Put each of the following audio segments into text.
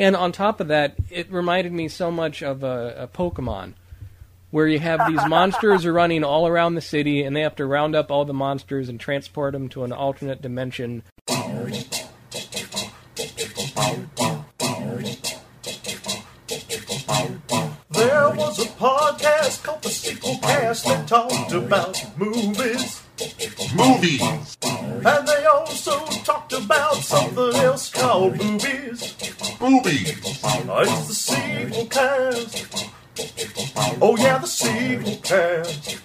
And on top of that, it reminded me so much of a, a Pokemon, where you have these monsters are running all around the city, and they have to round up all the monsters and transport them to an alternate dimension. There was a podcast called the Sequel Cast that talked about movies. Movies. And they also talked about something else called boobies. Boobies. It's the Sequel Cast. Oh yeah, the Sequel Cast.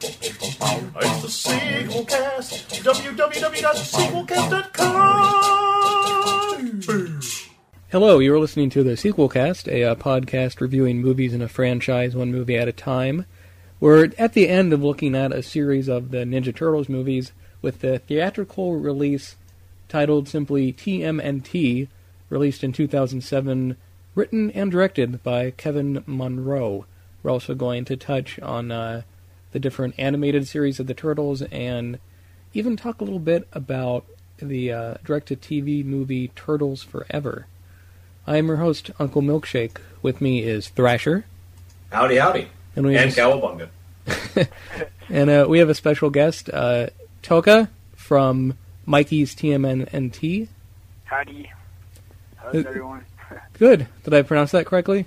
It's the Sequel Cast. www.sequelcast.com. Hello, you are listening to the Sequel Cast, a uh, podcast reviewing movies in a franchise, one movie at a time. We're at the end of looking at a series of the Ninja Turtles movies with the theatrical release titled simply TMNT, released in 2007, written and directed by Kevin Munroe. We're also going to touch on uh, the different animated series of the Turtles and even talk a little bit about the uh, direct-to-TV movie Turtles Forever. I am your host, Uncle Milkshake. With me is Thrasher, Howdy, howdy. and we And Cowabunga. and uh, we have a special guest, uh, Toka from Mikey's TMNT. Howdy. How's everyone? Good. Did I pronounce that correctly?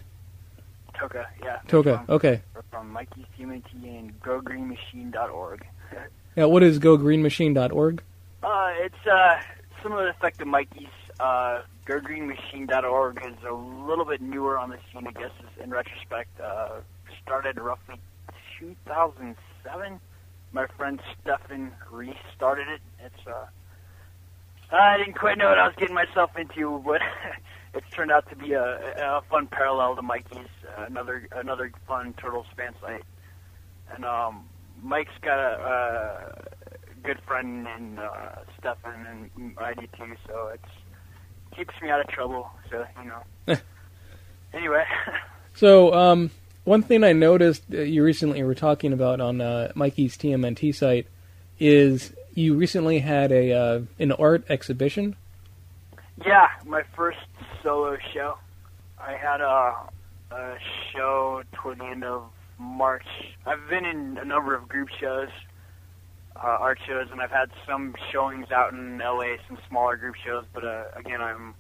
Toka, yeah. Toka. From, Okay. from Mikey's TMNT and GoGreenMachine.org. Yeah. What is GoGreenMachine.org? Uh, it's uh, similar effect to Mikey's. Uh, GoGreenMachine.org is a little bit newer on the scene, I guess, in retrospect. Uh, started roughly 2007. My friend Stefan Reese started it. It's uh, I didn't quite know what I was getting myself into, but it's turned out to be a, a fun parallel to Mikey's, uh, another another fun Turtles fan site. And um, Mike's got a, uh good friend in uh, Stefan, and I do too. So it's keeps me out of trouble. So you know. anyway, So, um, one thing I noticed you recently were talking about on uh, Mikey's TMNT site is you recently had a uh, an art exhibition. yeah, my first solo show. I had a, a show toward the end of March. I've been in a number of group shows, uh, art shows, and I've had some showings out in LA, some smaller group shows. But uh, again, I'm,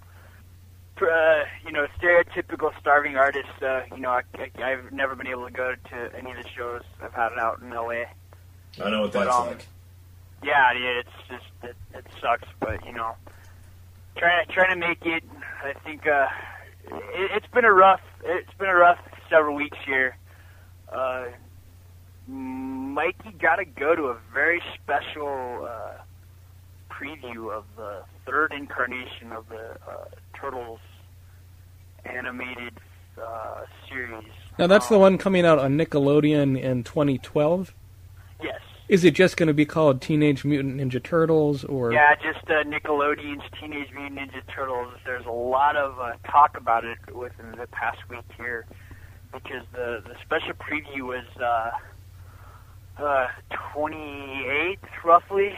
uh, you know, stereotypical starving artist. Uh, you know, I, I, I've never been able to go to any of the shows I've had it out in LA. I know what But, that's um, like. Yeah, yeah, it's just it, it sucks, but you know, trying trying to make it. I think uh, it, it's been a rough it's been a rough several weeks here. Uh, Mikey got to go to a very special uh, preview of the third incarnation of the uh, Turtles animated uh, series. Now that's the Um, one coming out on Nickelodeon in 2012. Yes. Is it just going to be called Teenage Mutant Ninja Turtles, or Yeah, just uh, Nickelodeon's Teenage Mutant Ninja Turtles. There's a lot of uh, talk about it within the past week here because the the special preview was uh, uh, 28th roughly,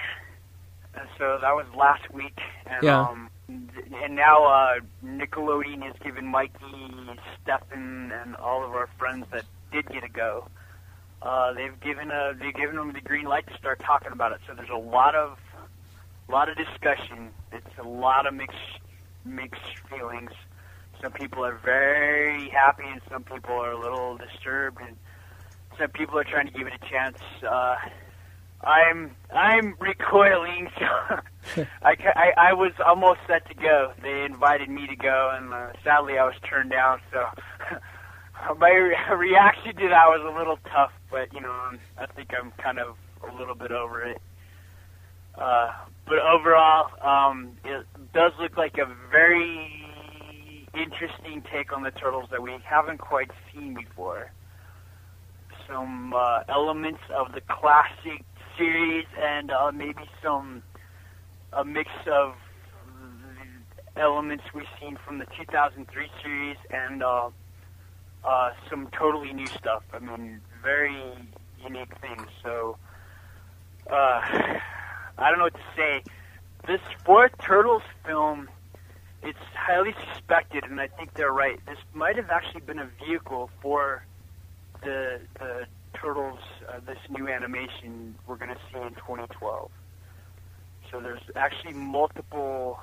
and so that was last week. And, Yeah. Um, and now uh, Nickelodeon has given Mikey, Stefan, and all of our friends that did get a go uh, they've given a they've given them the green light to start talking about it. So there's a lot of lot of discussion. It's a lot of mixed mixed feelings. Some people are very happy, and some people are a little disturbed, and some people are trying to give it a chance. Uh, I'm I'm recoiling. So I, I I was almost set to go. They invited me to go, and uh, sadly I was turned down. So my re- reaction to that was a little tough, but you know, I think I'm kind of a little bit over it. Uh, but overall, um, it does look like a very interesting take on the turtles that we haven't quite seen before. Some uh, elements of the classic series, and uh, maybe some a mix of elements we've seen from the 2003 series and uh, uh, some totally new stuff. I mean, very unique things. So, uh, I don't know what to say. This fourth Turtles film it's highly suspected, and I think they're right. This might have actually been a vehicle for the the turtles. Uh, this new animation we're going to see in 2012. So there's actually multiple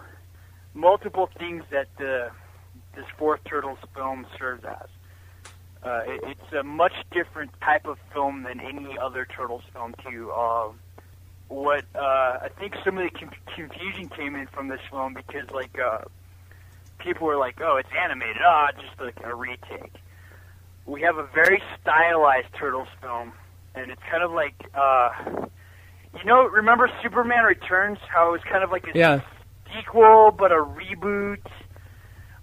multiple things that the this fourth turtles film serves as. Uh, it, it's a much different type of film than any other turtles film too. Um, what uh, I think some of the com- confusion came in from this film because like uh, people were like, "Oh, it's animated. Ah, just like a retake." We have a very stylized turtles film, and it's kind of like, uh, you know, remember Superman Returns? How it was kind of like a Yeah. sequel but a reboot.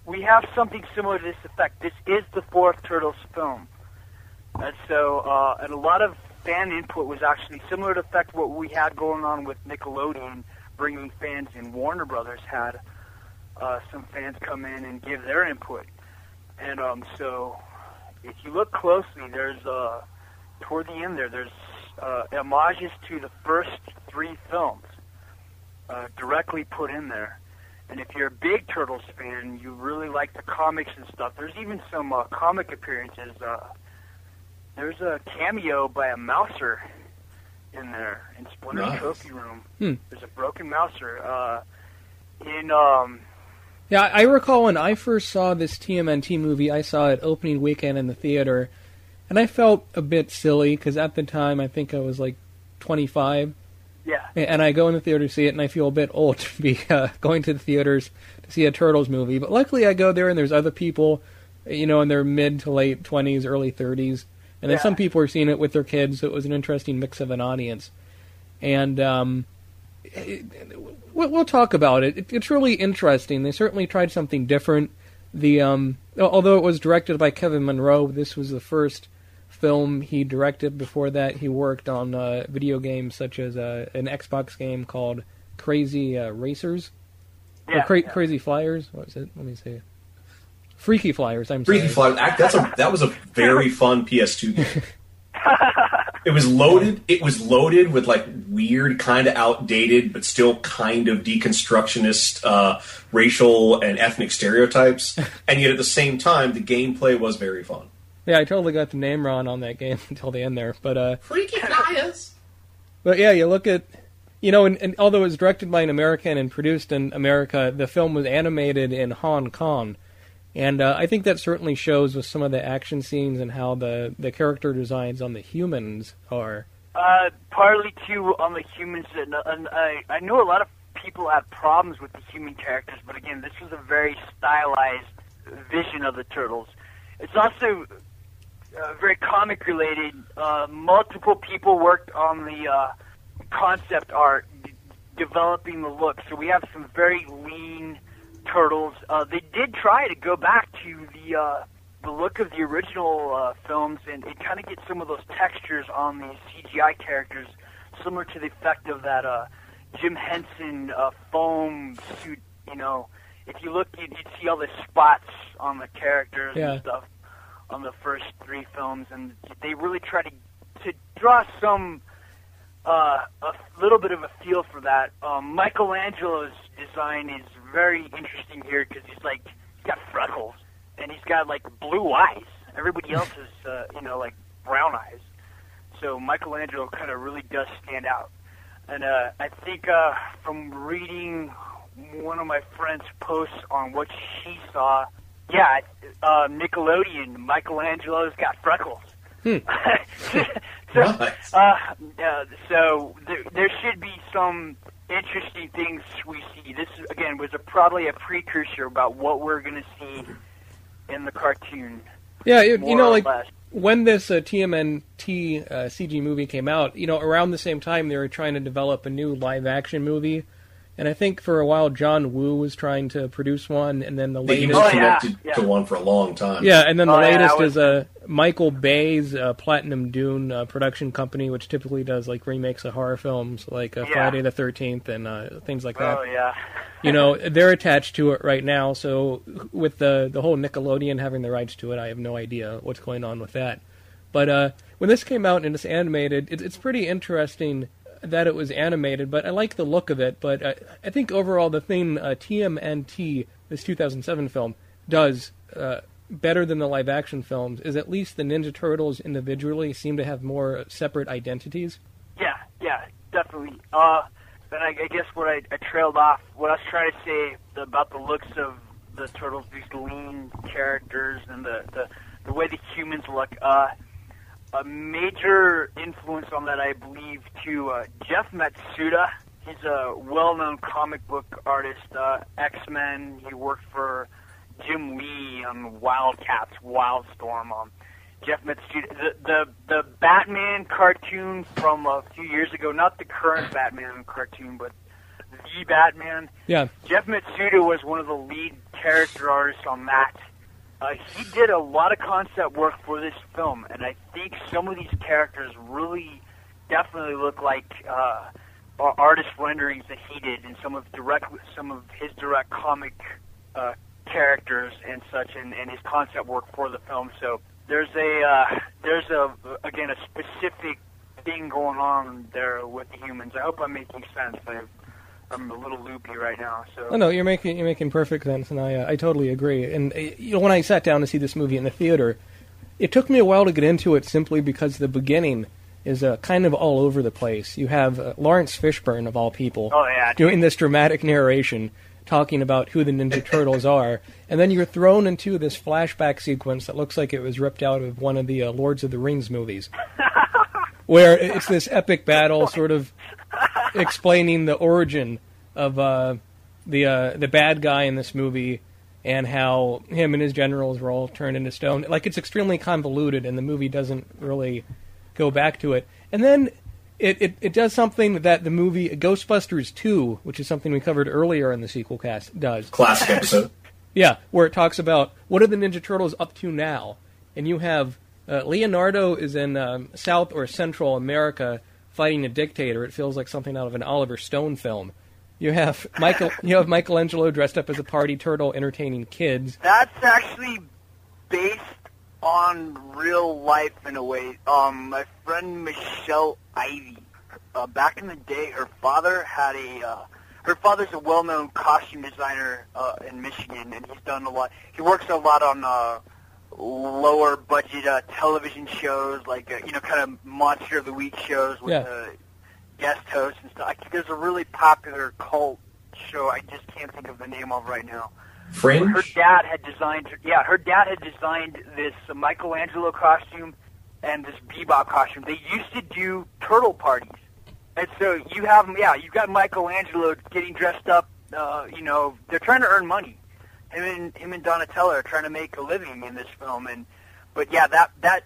We have something similar to this effect. This is the fourth Turtles film, and so uh, and a lot of fan input was actually similar to the effect what we had going on with Nickelodeon, bringing fans in. Warner Brothers had uh, some fans come in and give their input, and um, so if you look closely, there's uh, toward the end there, there's uh, homages to the first three films uh, directly put in there. And if you're a big Turtles fan, you really like the comics and stuff. There's even some uh, comic appearances. Uh, there's a cameo by a Mouser in there in Splinter's Nice. Trophy Room. Hmm. There's a broken Mouser. Uh, in um, Yeah, I recall when I first saw this TMNT movie, I saw it opening weekend in the theater, and I felt a bit silly because at the time I think I was like 25, yeah, and I go in the theater to see it, and I feel a bit old to be uh, going to the theaters to see a Turtles movie. But luckily, I go there, and there's other people, you know, in their mid to late 20s, early 30s, and then Yeah. some people are seeing it with their kids. So it was an interesting mix of an audience, and um, we'll, we'll talk about it. it. It's really interesting. They certainly tried something different. The um, although it was directed by Kevin Munroe, this was the first film he directed. Before that, he worked on uh, video games such as uh, an Xbox game called Crazy uh, Racers or yeah, Cra- yeah. Crazy Flyers. What was it? Let me see. Freaky Flyers. I'm Freaky sorry. Fly. That, that's a that was a very fun PS2 game. It was loaded. It was loaded with like weird, kind of outdated, but still kind of deconstructionist uh, racial and ethnic stereotypes. And yet, at the same time, the gameplay was very fun. Yeah, I totally got the name wrong on that game until the end there, but uh, Freaky Flyers. But yeah, you look at, you know, and, and although it was directed by an American and produced in America, the film was animated in Hong Kong, and uh, I think that certainly shows with some of the action scenes and how the the character designs on the humans are. Uh, partly too on the humans, and, and I I know a lot of people have problems with the human characters, but again, this was a very stylized vision of the turtles. It's also uh, very comic related. Uh, multiple people worked on the uh, concept art, d- developing the look. So we have some very lean turtles. Uh, they did try to go back to the uh, the look of the original uh, films and, and kind of get some of those textures on these CGI characters, similar to the effect of that uh, Jim Henson uh, foam suit. You know, if you look, you'd, you'd see all the spots on the characters Yeah. and stuff on the first three films, and they really try to to draw some uh, a little bit of a feel for that. Um, Michelangelo's design is very interesting here because he's like he's got freckles and he's got like blue eyes. Everybody else is uh, you know like brown eyes. So Michelangelo kind of really does stand out. And uh, I think uh, from reading one of my friend's posts on what she saw, yeah, uh, Nickelodeon, Michelangelo's got freckles. Hmm. so, Nice. uh, yeah, so there, there should be some interesting things we see. This again was a, probably a precursor about what we're going to see in the cartoon. Yeah, you, More you know, or like less. when this uh, TMNT uh, CG movie came out, you know, around the same time they were trying to develop a new live action movie. And I think for a while John Woo was trying to produce one, and then the He latest was Oh, yeah, connected yeah. to one for a long time. Yeah, and then the Oh, latest that was- is uh, Michael Bay's uh, Platinum Dune uh, production company, which typically does like remakes of horror films, like uh, Yeah. Friday the Thirteenth and uh, things like that. Oh yeah. You know, they're attached to it right now. So with the the whole Nickelodeon having the rights to it, I have no idea what's going on with that. But uh, when this came out and it's animated, it, it's pretty interesting that it was animated. But I like the look of it. But I, I think overall the thing uh, TMNT this 2007 film does uh, better than the live action films is at least the Ninja Turtles individually seem to have more separate identities. Yeah, yeah, definitely. Uh, then I, I guess what I, I trailed off, what I was trying to say about the looks of the turtles, these lean characters, and the the, the way the humans look. Uh, a major influence on that, I believe, to uh, Jeff Matsuda. He's a well-known comic book artist, uh, X-Men. He worked for Jim Lee on Wildcats, Wildstorm. Um, Jeff Matsuda, the, the the Batman cartoon from a few years ago, not the current Batman cartoon, but the Batman. Yeah. Jeff Matsuda was one of the lead character artists on that. Uh, he did a lot of concept work for this film, and I think some of these characters really, definitely look like uh, artist renderings that he did, and some of direct, some of his direct comic uh, characters and such, and, and his concept work for the film. So there's a uh, there's a again a specific thing going on there with the humans. I hope I'm making sense. i I'm a little loopy right now. So. No, no, you're making you're making perfect sense, and I uh, I totally agree. And uh, you know, when I sat down to see this movie in the theater, it took me a while to get into it simply because the beginning is uh, kind of all over the place. You have uh, Laurence Fishburne of all people oh, yeah. doing this dramatic narration, talking about who the Ninja Turtles are, and then you're thrown into this flashback sequence that looks like it was ripped out of one of the uh, Lords of the Rings movies, where it's this epic battle, sort of explaining the origin of uh, the uh, the bad guy in this movie and how him and his generals were all turned into stone. Like it's extremely convoluted, and the movie doesn't really go back to it. And then it, it, it does something that the movie Ghostbusters 2, which is something we covered earlier in the sequel cast, does. Classic episode. yeah, where it talks about what are the Ninja Turtles up to now, and you have uh, Leonardo is in um, South or Central America fighting a dictator. It feels like something out of an Oliver Stone film. You have Michael. you have Michelangelo dressed up as a party turtle, entertaining kids. That's actually based on real life in a way. Um, my friend Michelle Ivy, uh, back in the day, her father had a. Uh, her father's a well-known costume designer uh, in Michigan, and he's done a lot. He works a lot on uh, lower budget uh, television shows, like uh, you know, kind of monster of the week shows with Yeah. uh, guest hosts and stuff. There's a really popular cult show. I just can't think of the name of right now. Her dad had designed, yeah, her dad had designed this Michelangelo costume and this bebop costume. They used to do turtle parties, and so you have, yeah, you've got Michelangelo getting dressed up. Uh, you know, they're trying to earn money. Him and him and Donatello are trying to make a living in this film, and but yeah, that that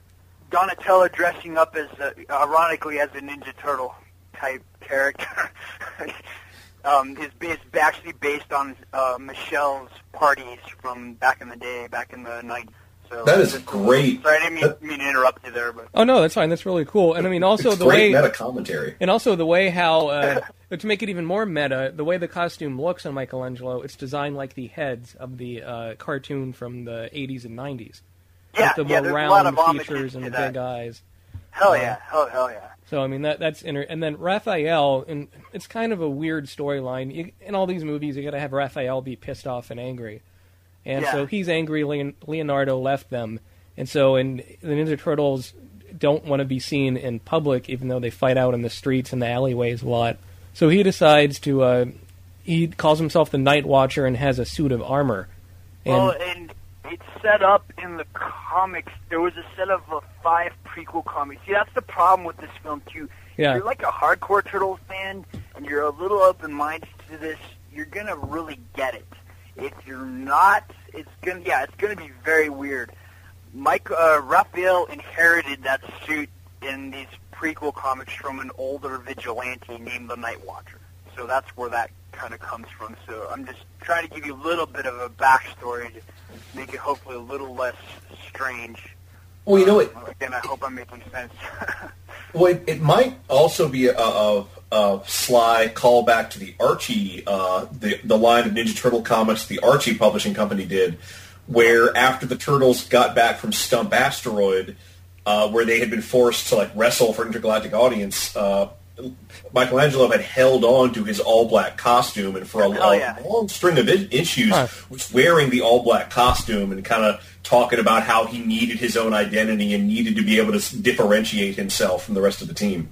Donatello dressing up as, uh, ironically, as a Ninja Turtle type character. Um, is, is actually based on uh, Michelle's parties from back in the day, back in the 90s. So That is great. Sorry, I didn't mean, That- mean to interrupt you there, but Oh no, that's fine. That's really cool. And I mean, also It's the great way meta commentary. And also the way how, uh, to make it even more meta, the way the costume looks on Michelangelo, it's designed like the heads of the uh, cartoon from the 80s and 90s. yeah, With the yeah, more there's a lot round of features and the big eyes. Hell yeah, hell, hell yeah. So I mean that that's inter- and then Raphael and it's kind of a weird storyline. In all these movies, you got to have Raphael be pissed off and angry, and Yeah. so he's angry. Leon- Leonardo left them, and so and the Ninja Turtles don't want to be seen in public, even though they fight out in the streets and the alleyways a lot. So he decides to. Uh, he calls himself the Night Watcher and has a suit of armor. And well, set up in the comics. There was a set of uh, five prequel comics. See, that's the problem with this film too. Yeah. If you're like a hardcore Turtles fan and you're a little open-minded to this, you're gonna really get it. If you're not, it's gonna yeah, it's gonna be very weird. Mike uh, Raphael inherited that suit in these prequel comics from an older vigilante named the Night Watcher. So that's where that kind of comes from. So I'm just trying to give you a little bit of a backstory to make it hopefully a little less strange. Well, you know what? Again, I hope I'm making sense. Well, it, it might also be a, a, a sly callback to the Archie, uh, the the line of Ninja Turtle comics the Archie publishing company did, where after the Turtles got back from Stump Asteroid, uh, where they had been forced to like wrestle for intergalactic audience, uh, Michelangelo had held on to his all black costume, and for a Oh, long, yeah. long string of issues, Huh. was wearing the all black costume and kind of talking about how he needed his own identity and needed to be able to differentiate himself from the rest of the team.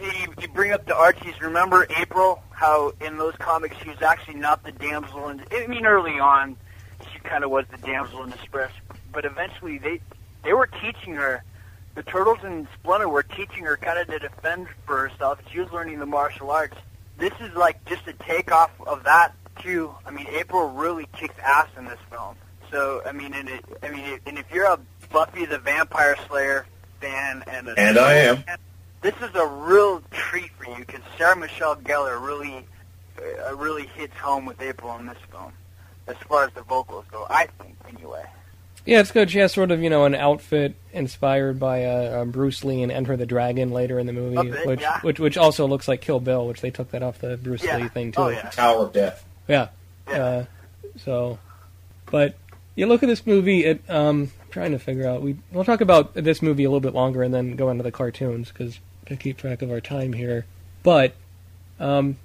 you, you bring up the Archies. Remember April? How in those comics she was actually not the damsel in. I mean, early on, she kind of was the damsel in distress, but eventually they they were teaching her. The turtles and Splinter were teaching her kind of to defend for herself. She was learning the martial arts. This is like just a takeoff of that too. I mean, April really kicks ass in this film. So I mean, and it, I mean, it, and if you're a Buffy the Vampire Slayer fan and a And I am. this is a real treat for you because Sarah Michelle Gellar really, uh, really hits home with April in this film, as far as the vocals go. I think, anyway. Yeah, it's good. She has sort of you know an outfit inspired by uh, uh, Bruce Lee and Enter the Dragon later in the movie, bit, which yeah. which which also looks like Kill Bill, which they took that off the Bruce Yeah. Lee thing too. Oh yeah. Tower of Death. Yeah. Yeah. Uh, so, but you look at this movie. It um, I'm trying to figure out. We we'll talk about this movie a little bit longer and then go into the cartoons because to keep track of our time here. But um,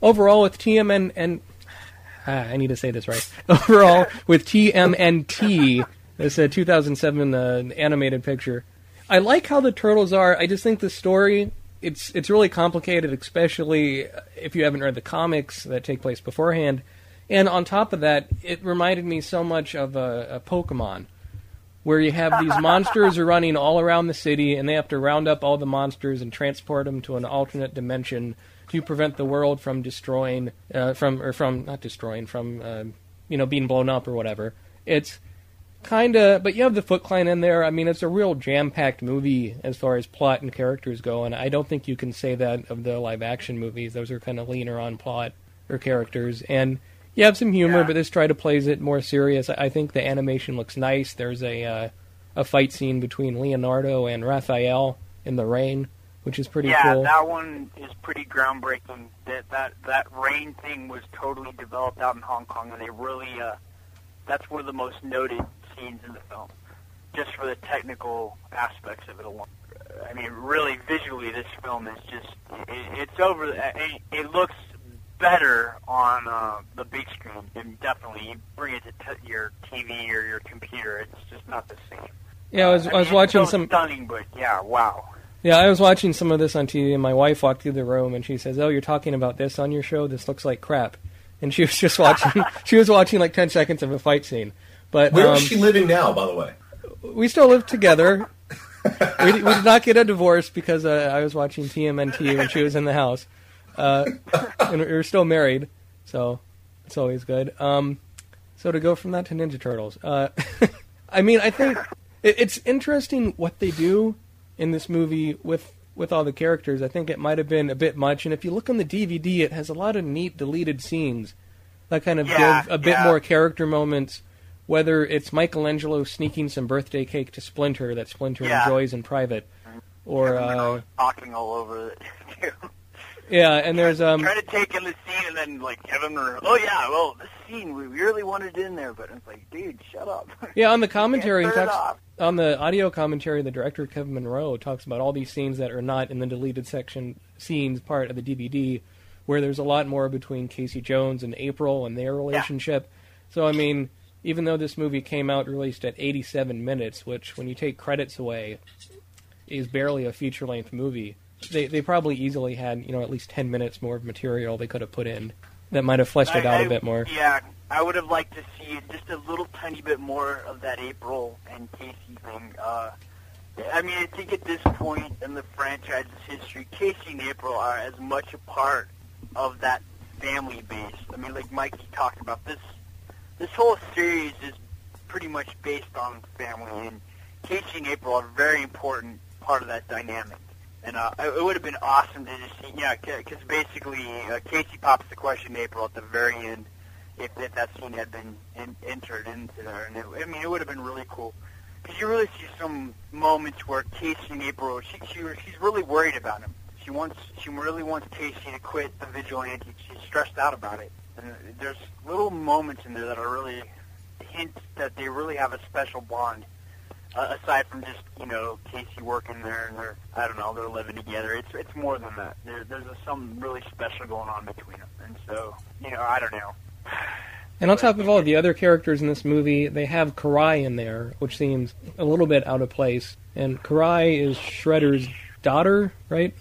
overall, with TMN and ah, I need to say this right. Overall, with TMNT, this a 2007 uh, animated picture. I like how the turtles are. I just think the story it's it's really complicated, especially if you haven't read the comics that take place beforehand. And on top of that, it reminded me so much of a, a Pokemon, where you have these monsters running all around the city, and they have to round up all the monsters and transport them to an alternate dimension to prevent the world from destroying, uh, from or from not destroying, from uh, you know being blown up or whatever. It's kind of, but you have the Foot Clan in there. I mean, it's a real jam-packed movie as far as plot and characters go, and I don't think you can say that of the live-action movies. Those are kind of leaner on plot or characters, and you have some humor, Yeah. but this try to plays it more serious. I think the animation looks nice. There's a uh, a fight scene between Leonardo and Raphael in the rain, which is pretty yeah, cool. that one is pretty groundbreaking. That that that rain thing was totally developed out in Hong Kong, and they really uh, that's one of the most noted scenes in the film, just for the technical aspects of it alone. I mean, really visually, this film is just it, it's over. It, it looks better on uh, the big screen, and definitely you bring it to t- your TV or your computer, it's just not the same. yeah, I was I, mean, was it's watching still some. stunning, but yeah, wow. Yeah, I was watching some of this on TV, and my wife walked through the room, and she says, "Oh, you're talking about this on your show? This looks like crap." And she was just watching. she was watching like ten seconds of a fight scene. But Where um, is she living now, by the way? we still live together. we, we did not get a divorce because uh, I was watching TMNT when she was in the house, uh, and we were still married, so it's always good. Um, so to go from that to Ninja Turtles, uh, I mean, I think it, it's interesting what they do in this movie with with all the characters. I think it might have been a bit much, and if you look on the DVD, it has a lot of neat deleted scenes that kind of Yeah, give a bit yeah. more character moments. Whether it's Michelangelo sneaking some birthday cake to Splinter that Splinter Yeah. enjoys in private, or uh, talking all over it. yeah, and there's um trying to take in the scene and then like Kevin or oh yeah, well this scene we really wanted it in there, but it's like, dude, shut up. yeah on the commentary it talks on the audio commentary the director Kevin Munroe talks about all these scenes that are not in the deleted section scenes part of the DVD where there's a lot more between Casey Jones and April and their relationship. So I mean, even though this movie came out released at 87 minutes, which when you take credits away is barely a feature length movie, they they probably easily had, you know, at least 10 minutes more of material they could have put in that might have fleshed it out I- a bit more. Yeah, I would have liked to see just a little tiny bit more of that April and Casey thing. Uh, I mean, I think at this point in the franchise's history, Casey and April are as much a part of that family base. I mean, like Mikey talked about, this this whole series is pretty much based on family, and Casey and April are a very important part of that dynamic. And uh, it would have been awesome to just see, yeah, because basically uh, Casey pops the question to April at the very end if, if that scene had been in, entered into there. And it, I mean, it would have been really cool. Because you really see some moments where Casey and April, she, she she's really worried about him. She wants, she really wants Casey to quit the vigilante. She's stressed out about it. And there's little moments in there that are really hints that they really have a special bond. Uh, aside from just you know Casey working there and they're I don't know they're living together. It's it's more than that. There, there's a, something really special going on between them, and so you know I don't know. And on top of all the other characters in this movie, they have Karai in there, which seems a little bit out of place. And Karai is Shredder's daughter, right?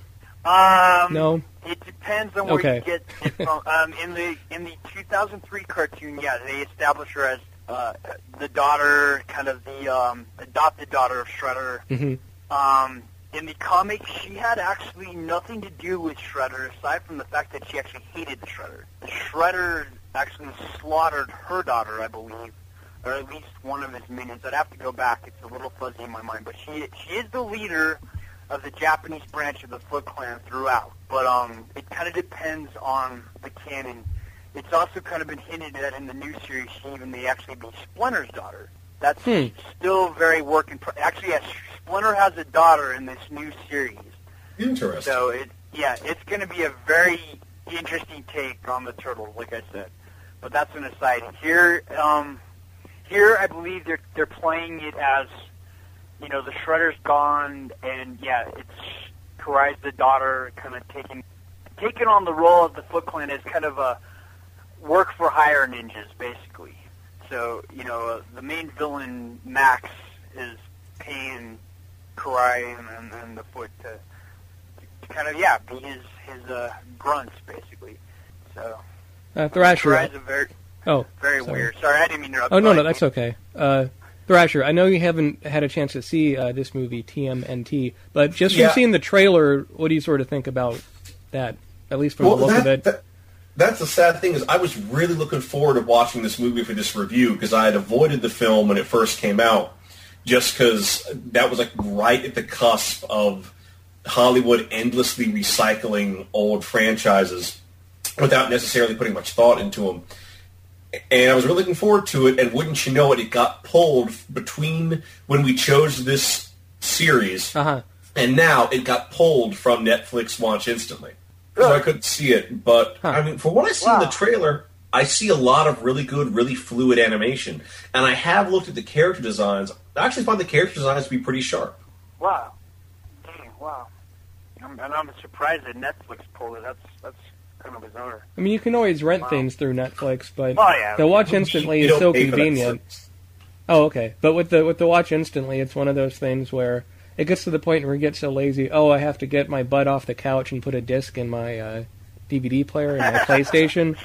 Um, No. It depends on where Okay. you get it from. um, in the in the 2003 cartoon, yeah, they establish her as uh, the daughter, kind of the um, adopted daughter of Shredder. hmm Um, in the comics, she had actually nothing to do with Shredder, aside from the fact that she actually hated Shredder. Shredder actually slaughtered her daughter, I believe, or at least one of his minions. I'd have to go back; it's a little fuzzy in my mind. But she she is the leader of the Japanese branch of the Foot Clan throughout. But um, it kind of depends on the canon. It's also kind of been hinted at in the new series. She even may actually be Splinter's daughter. That's Hmm. still very work in. Pro- actually, yes, Splinter has a daughter in this new series. Interesting. So it, yeah, it's going to be a very interesting take on the turtles, like I said. But that's an aside. Here, um, here I believe they're they're playing it as, you know, the Shredder's gone, and yeah, it's Karai's the daughter, kind of taking taking on the role of the Foot Clan as kind of a work for hire ninjas, basically. So you know, uh, the main villain Max is paying Karai and, and, and the Foot to to kind of yeah be his his uh, grunts basically. So Uh, Thrasher. Karai's a very Oh, very sorry. weird. Sorry, I didn't mean to interrupt. Oh no, no, that's okay. Uh, Thrasher, I know you haven't had a chance to see uh, this movie TMNT, but just from Yeah. seeing the trailer, what do you sort of think about that? At least from well, the look that, of it. that- that's the sad thing is I was really looking forward to watching this movie for this review because I had avoided the film when it first came out, just because that was like right at the cusp of Hollywood endlessly recycling old franchises without necessarily putting much thought into them. And I was really looking forward to it, and wouldn't you know it, it got pulled between when we chose this series Uh huh. and now it got pulled from Netflix Watch instantly. So I couldn't see it, but Huh. I mean, for what I see in the trailer, I see a lot of really good, really fluid animation, and I have looked at the character designs. I actually find the character designs to be pretty sharp. Wow. Dang, wow. I'm, and I'm surprised that Netflix pulled it. That's that's kind of bizarre. I mean, you can always rent Wow. things through Netflix, but Oh, yeah. the Watch Instantly You is so convenient. Oh, okay. But with the with the Watch Instantly, it's one of those things where it gets to the point where you get so lazy. Oh, I have to get my butt off the couch and put a disc in my uh, DVD player and my PlayStation.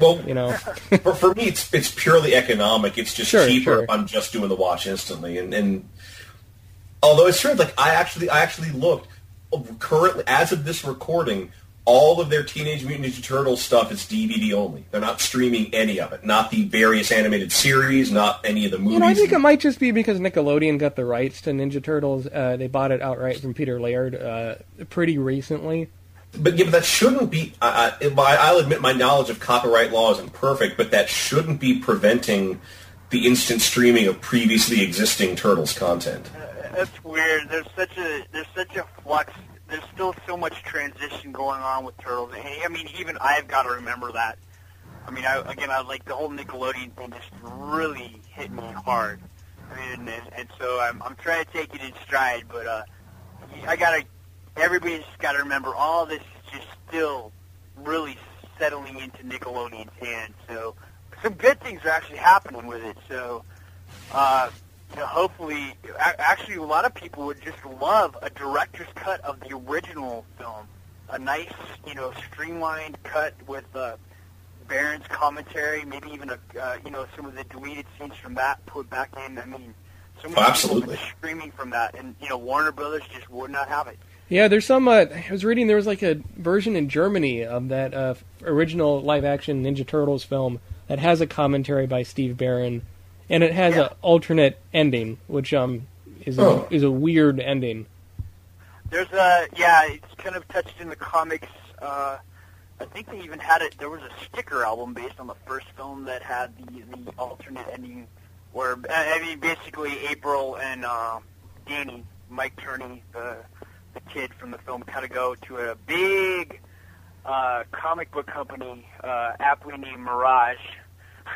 Well, You know. for, for me, it's it's purely economic. It's just Sure, cheaper sure. if I'm just doing the watch instantly. And, and although it's true, like I actually I actually looked currently as of this recording, all of their Teenage Mutant Ninja Turtles stuff is DVD only. They're not streaming any of it. Not the various animated series, not any of the movies. You know, I think it might just be because Nickelodeon got the rights to Ninja Turtles. Uh, they bought it outright from Peter Laird uh, pretty recently. But yeah, but that shouldn't be. I, I, I'll admit my knowledge of copyright law isn't perfect, but that shouldn't be preventing the instant streaming of previously existing Turtles content. That's weird. There's such a there's such a flux. There's still so much transition going on with Turtles. I mean, even I've got to remember that. I mean, I, again, I like the whole Nickelodeon thing just really hit me hard. I mean, and, and so I'm I'm trying to take it in stride, but uh, I gotta. Everybody's got to remember all this is just still really settling into Nickelodeon's hands. So some good things are actually happening with it. So. Uh, you know, hopefully, actually, a lot of people would just love a director's cut of the original film. A nice, you know, streamlined cut with uh, Barron's commentary, maybe even a, uh, you know, some of the deleted scenes from that put back in. I mean, so many Oh, people absolutely. have been from that, and you know, Warner Brothers just would not have it. Yeah, there's some. Uh, I was reading there was like a version in Germany of that uh, original live-action Ninja Turtles film that has a commentary by Steve Barron, and it has Yeah. an alternate ending, which um is a, Oh. is a weird ending. There's a yeah, it's kind of touched in the comics. Uh, I think they even had it. There was a sticker album based on the first film that had the the alternate ending, where I mean basically April and uh, Danny, Mike Turney, the the kid from the film, kind of go to a big uh, comic book company, uh, aptly named Mirage,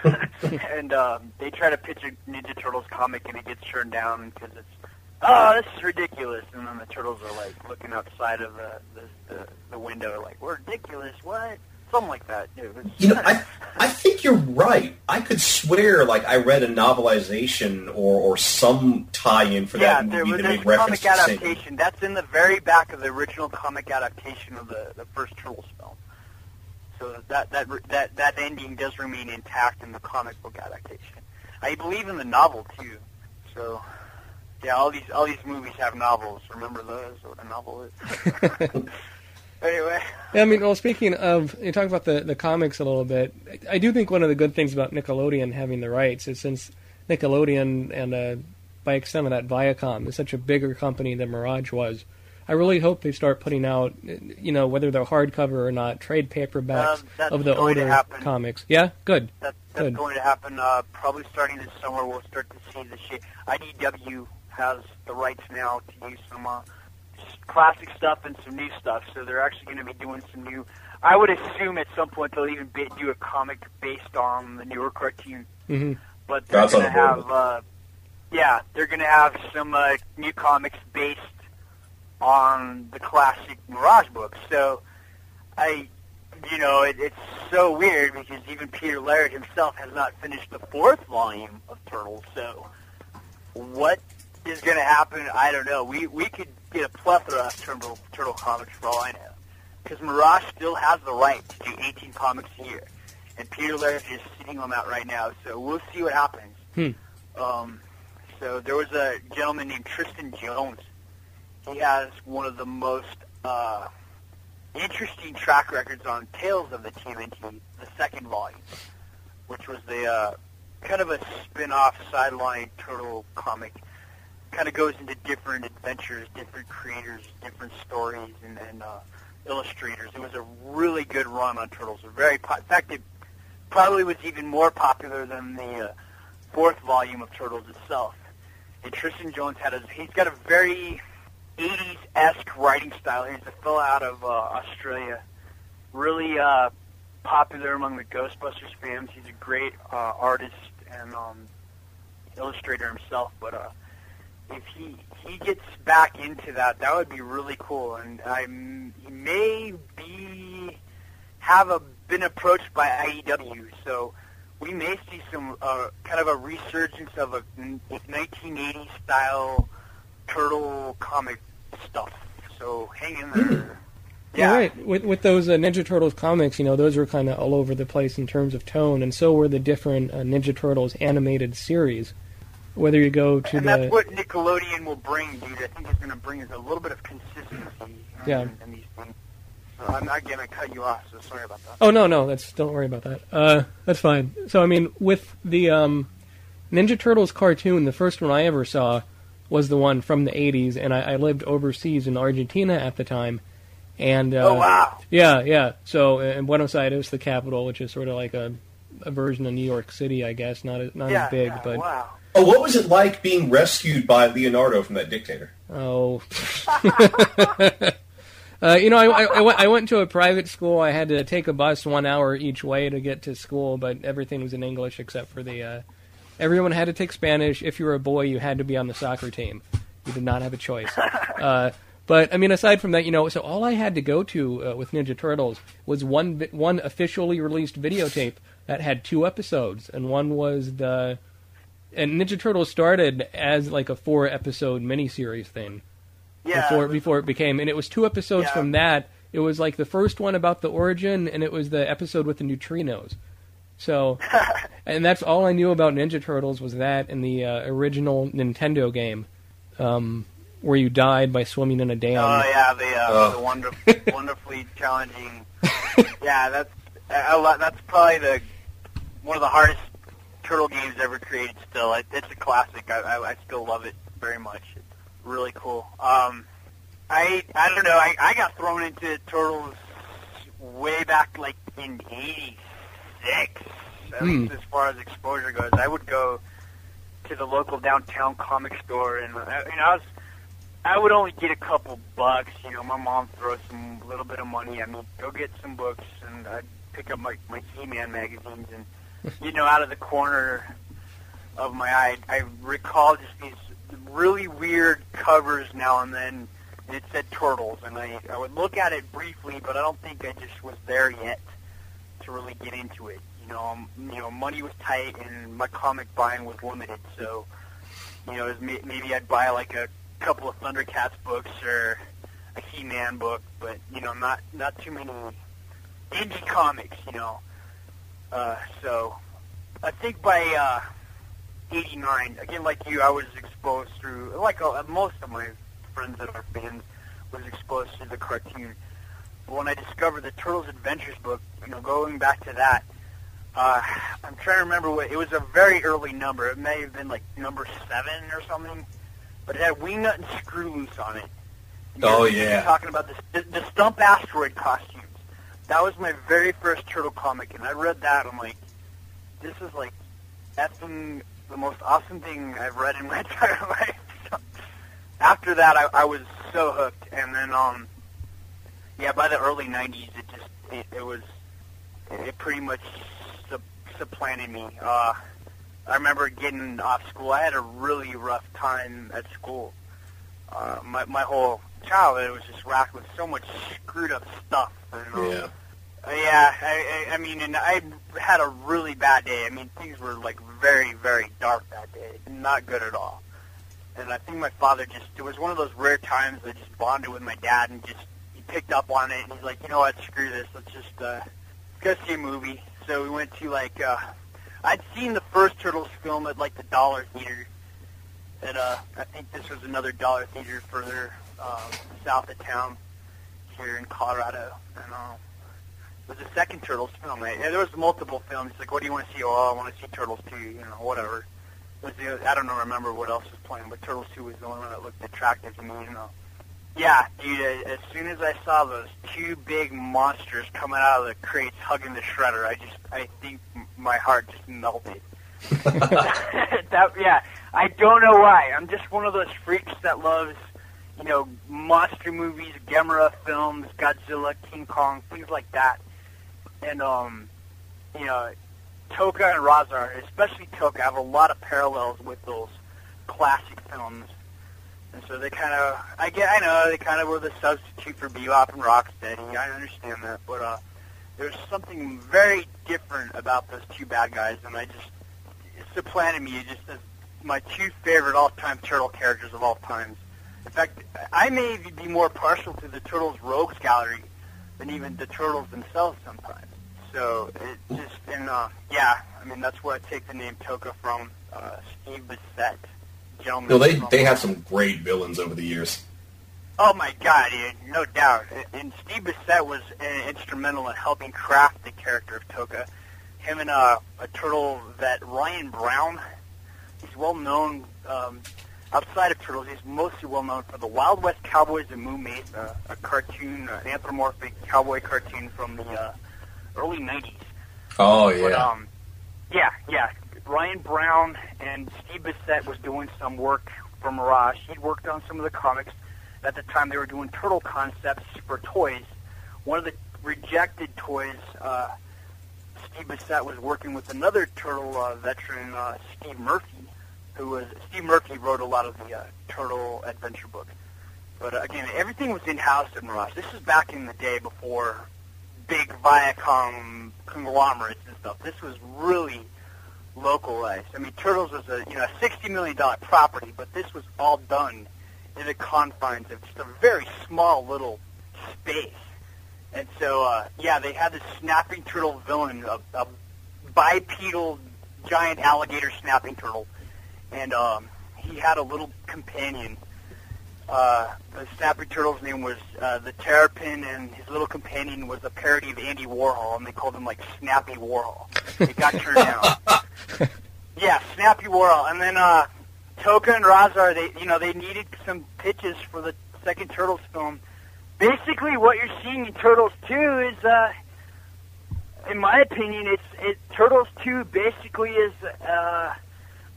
and um, they try to pitch a Ninja Turtles comic, and it gets turned down because it's oh, this is ridiculous. And then the turtles are like looking outside of the the, the, the window, like we're ridiculous. What? Something like that. It was- You know, I I think you're right. I could swear like I read a novelization or or some tie-in for yeah, that there movie was that made reference comic to the same. adaptation. That's in the very back of the original comic adaptation of the the first Turtles film. So that that that that ending does remain intact in the comic book adaptation. I believe in the novel too. So yeah, all these all these movies have novels. Remember those? What a novel is. anyway, Yeah, I mean, well, speaking of, you talk about the, the comics a little bit. I do think one of the good things about Nickelodeon having the rights is since Nickelodeon and uh, by extent of that Viacom is such a bigger company than Mirage was. I really hope they start putting out, you know, whether they're hardcover or not, trade paperbacks Um, of the older comics. Yeah, good. that, that's Good. going to happen uh, probably starting this summer. We'll start to see the shit. IDW has the rights now to use some uh, classic stuff and some new stuff. So they're actually going to be doing some new. I would assume at some point they'll even be, do a comic based on the newer cartoon. hmm But they're That's going to have, uh, yeah, they're going to have some uh, new comics based on the classic Mirage books. So I, you know, it, it's so weird because even Peter Laird himself has not finished the fourth volume of Turtles. So what is going to happen? I don't know. We we could get a plethora of Turtle Turtle comics for all I know, because Mirage still has the right to do 18 comics a year, and Peter Laird is sitting on that right now. So we'll see what happens. Hmm. Um, so there was a gentleman named Tristan Jones. He has one of the most uh, interesting track records on Tales of the TMNT, the second volume, which was the uh, kind of a spin-off sideline turtle comic. Kind of goes into different adventures, different creators, different stories, and, and uh, illustrators. It was a really good run on Turtles. Very, po- in fact, it probably was even more popular than the uh, fourth volume of Turtles itself. And Tristan Jones had a, he's got a very 80s-esque writing style. He's a fellow out of uh, Australia. Really uh, popular among the Ghostbusters fans. He's a great uh, artist and um, illustrator himself. But uh, if he he gets back into that, that would be really cool. And I'm he may be have a, been approached by IDW, so we may see some uh, kind of a resurgence of a 1980s style turtle comic stuff. So hang in there. Yeah, right. With with those uh, Ninja Turtles comics, you know, those were kind of all over the place in terms of tone, and so were the different uh, Ninja Turtles animated series. Whether you go to and the that's what Nickelodeon will bring, dude. I think it's going to bring us a little bit of consistency in, Yeah. in these things. So I'm not going to cut you off, so sorry about that. Oh no, no, that's don't worry about that. Uh, that's fine. So I mean, with the um, Ninja Turtles cartoon, the first one I ever saw was the one from the '80s, and I, I lived overseas in Argentina at the time. And uh, oh wow! yeah, yeah. So uh, in Buenos Aires, the capital, which is sort of like a, a version of New York City, I guess, not as, not yeah, as big, yeah, but wow. Oh, what was it like being rescued by Leonardo from that dictator? Oh. uh, you know, I, I, I, went, I went to a private school. I had to take a bus one hour each way to get to school, but everything was in English except for the. Uh, everyone had to take Spanish. If you were a boy, you had to be on the soccer team. You did not have a choice. Uh, but I mean, aside from that, you know, so all I had to go to uh, with Ninja Turtles was one vi- one officially released videotape that had two episodes, and one was the and Ninja Turtles started as like a four episode miniseries thing Yeah, before it before it became, and it was two episodes Yeah. from that. It was like the first one about the origin, and it was the episode with the neutrinos. So, and that's all I knew about Ninja Turtles was that in the uh, original Nintendo game, um, where you died by swimming in a dam. Oh yeah, the uh, Oh. the wonderful, wonderfully challenging. Yeah, that's I, I, lo- that's probably the one of the hardest turtle games ever created. Still, it, it's a classic. I, I, I still love it very much. It's really cool. Um, I I don't know. I, I got thrown into turtles way back like in '86. At Hmm. least as far as exposure goes, I would go to the local downtown comic store, and uh, you know I was I would only get a couple bucks. You know, my mom throws some little bit of money at me. Go get some books, and I'd pick up my my He-Man magazines, and you know, out of the corner of my eye, I recall just these really weird covers now and then. And it said turtles, and I I would look at it briefly, but I don't think I just was there yet to really get into it. You know, um, you know, money was tight and my comic buying was limited, so you know, may- maybe I'd buy like a couple of Thundercats books or a He-Man book, but you know, not not too many indie comics. You know, uh, so I think by uh, '89, again, like you, I was exposed through like uh, most of my friends that are fans was exposed to the cartoon. When I discovered the Turtles Adventures book, you know, going back to that, uh, I'm trying to remember what it was a very early number. It may have been like number seven or something, but it had Wingnut and Screw Loose on it. You Oh, yeah. talking about the, the the Stump Asteroid costumes. That was my very first turtle comic, and I read that. I'm like, this is like effing the most awesome thing I've read in my entire life. So, after that, I, I was so hooked, and then um, yeah, by the early '90s, it just it, it was it pretty much sup- supplanted me. Uh, I remember getting off school. I had a really rough time at school. Uh, my my whole childhood was just racked with so much screwed up stuff. And, um, Yeah. uh, yeah, I, I, I mean, and I had a really bad day. I mean, things were like very, very dark that day. Not good at all. And I think my father just, it was one of those rare times I just bonded with my dad and just, picked up on it and he's like, you know what, screw this. Let's just, uh, go see a movie. So we went to like, uh, I'd seen the first Turtles film at like the Dollar Theater. At, uh, I think this was another Dollar Theater further, um, south of town here in Colorado. And, uh, it was the second Turtles film. Yeah, there was multiple films. He's like, what do you want to see? Oh, I want to see Turtles 2, you know, whatever. It was the, I don't know, remember what else was playing, but Turtles 2 was the only one that looked attractive to me, you know. Yeah, dude, as soon as I saw those two big monsters coming out of the crates hugging the shredder, I just, I think my heart just melted. that, yeah, I don't know why. I'm just one of those freaks that loves, you know, monster movies, Gamera films, Godzilla, King Kong, things like that. And um, you know, Tokka and Rahzar, especially Tokka, have a lot of parallels with those classic films. And so they kind of, I get, I know they kind of were the substitute for Bebop and Rocksteady. I understand that, but uh, there's something very different about those two bad guys, and I just it supplanted me just as my two favorite all-time turtle characters of all times. In fact, I may be more partial to the Turtles Rogues Gallery than even the Turtles themselves sometimes. So it just, and uh, yeah, I mean that's where I take the name Tokka from. Uh, Steve Bissette, gentleman. No, they they had some great villains over the years. Oh my God, dude, no doubt. And Steve Bissette was uh, instrumental in helping craft the character of Tokka. Him and uh, a turtle vet, Ryan Brown. He's well known um, outside of turtles. He's mostly well known for the Wild West Cowboys and Moo Mesa, a cartoon, uh, an anthropomorphic cowboy cartoon from the uh, early '90s. Oh But um, yeah, yeah. Ryan Brown and Steve Bissette was doing some work for Mirage. He'd worked on some of the comics. At the time, they were doing turtle concepts for toys. One of the rejected toys, uh, Steve Bissette was working with another turtle uh, veteran, uh, Steve Murphy, who was Steve Murphy wrote a lot of the uh, turtle adventure books. But uh, again, everything was in house at Mirage. This is back in the day before big Viacom conglomerates and stuff. This was really localized. I mean, Turtles was a you know a sixty million dollar property, but this was all done in the confines of just a very small little space. And so, uh, yeah, they had this snapping turtle villain, a, a bipedal giant alligator snapping turtle, and um, he had a little companion. Uh, the snapping turtle's name was uh, the Terrapin, and his little companion was a parody of Andy Warhol, and they called him like Snappy Warhol. It got turned down. Yeah, Snappy Warhol, and then uh, Tokka and Rahzar, they you know they needed some pitches for the second Turtles film. Basically, what you're seeing in Turtles 2 is, uh, in my opinion, it's it Turtles 2 basically is uh,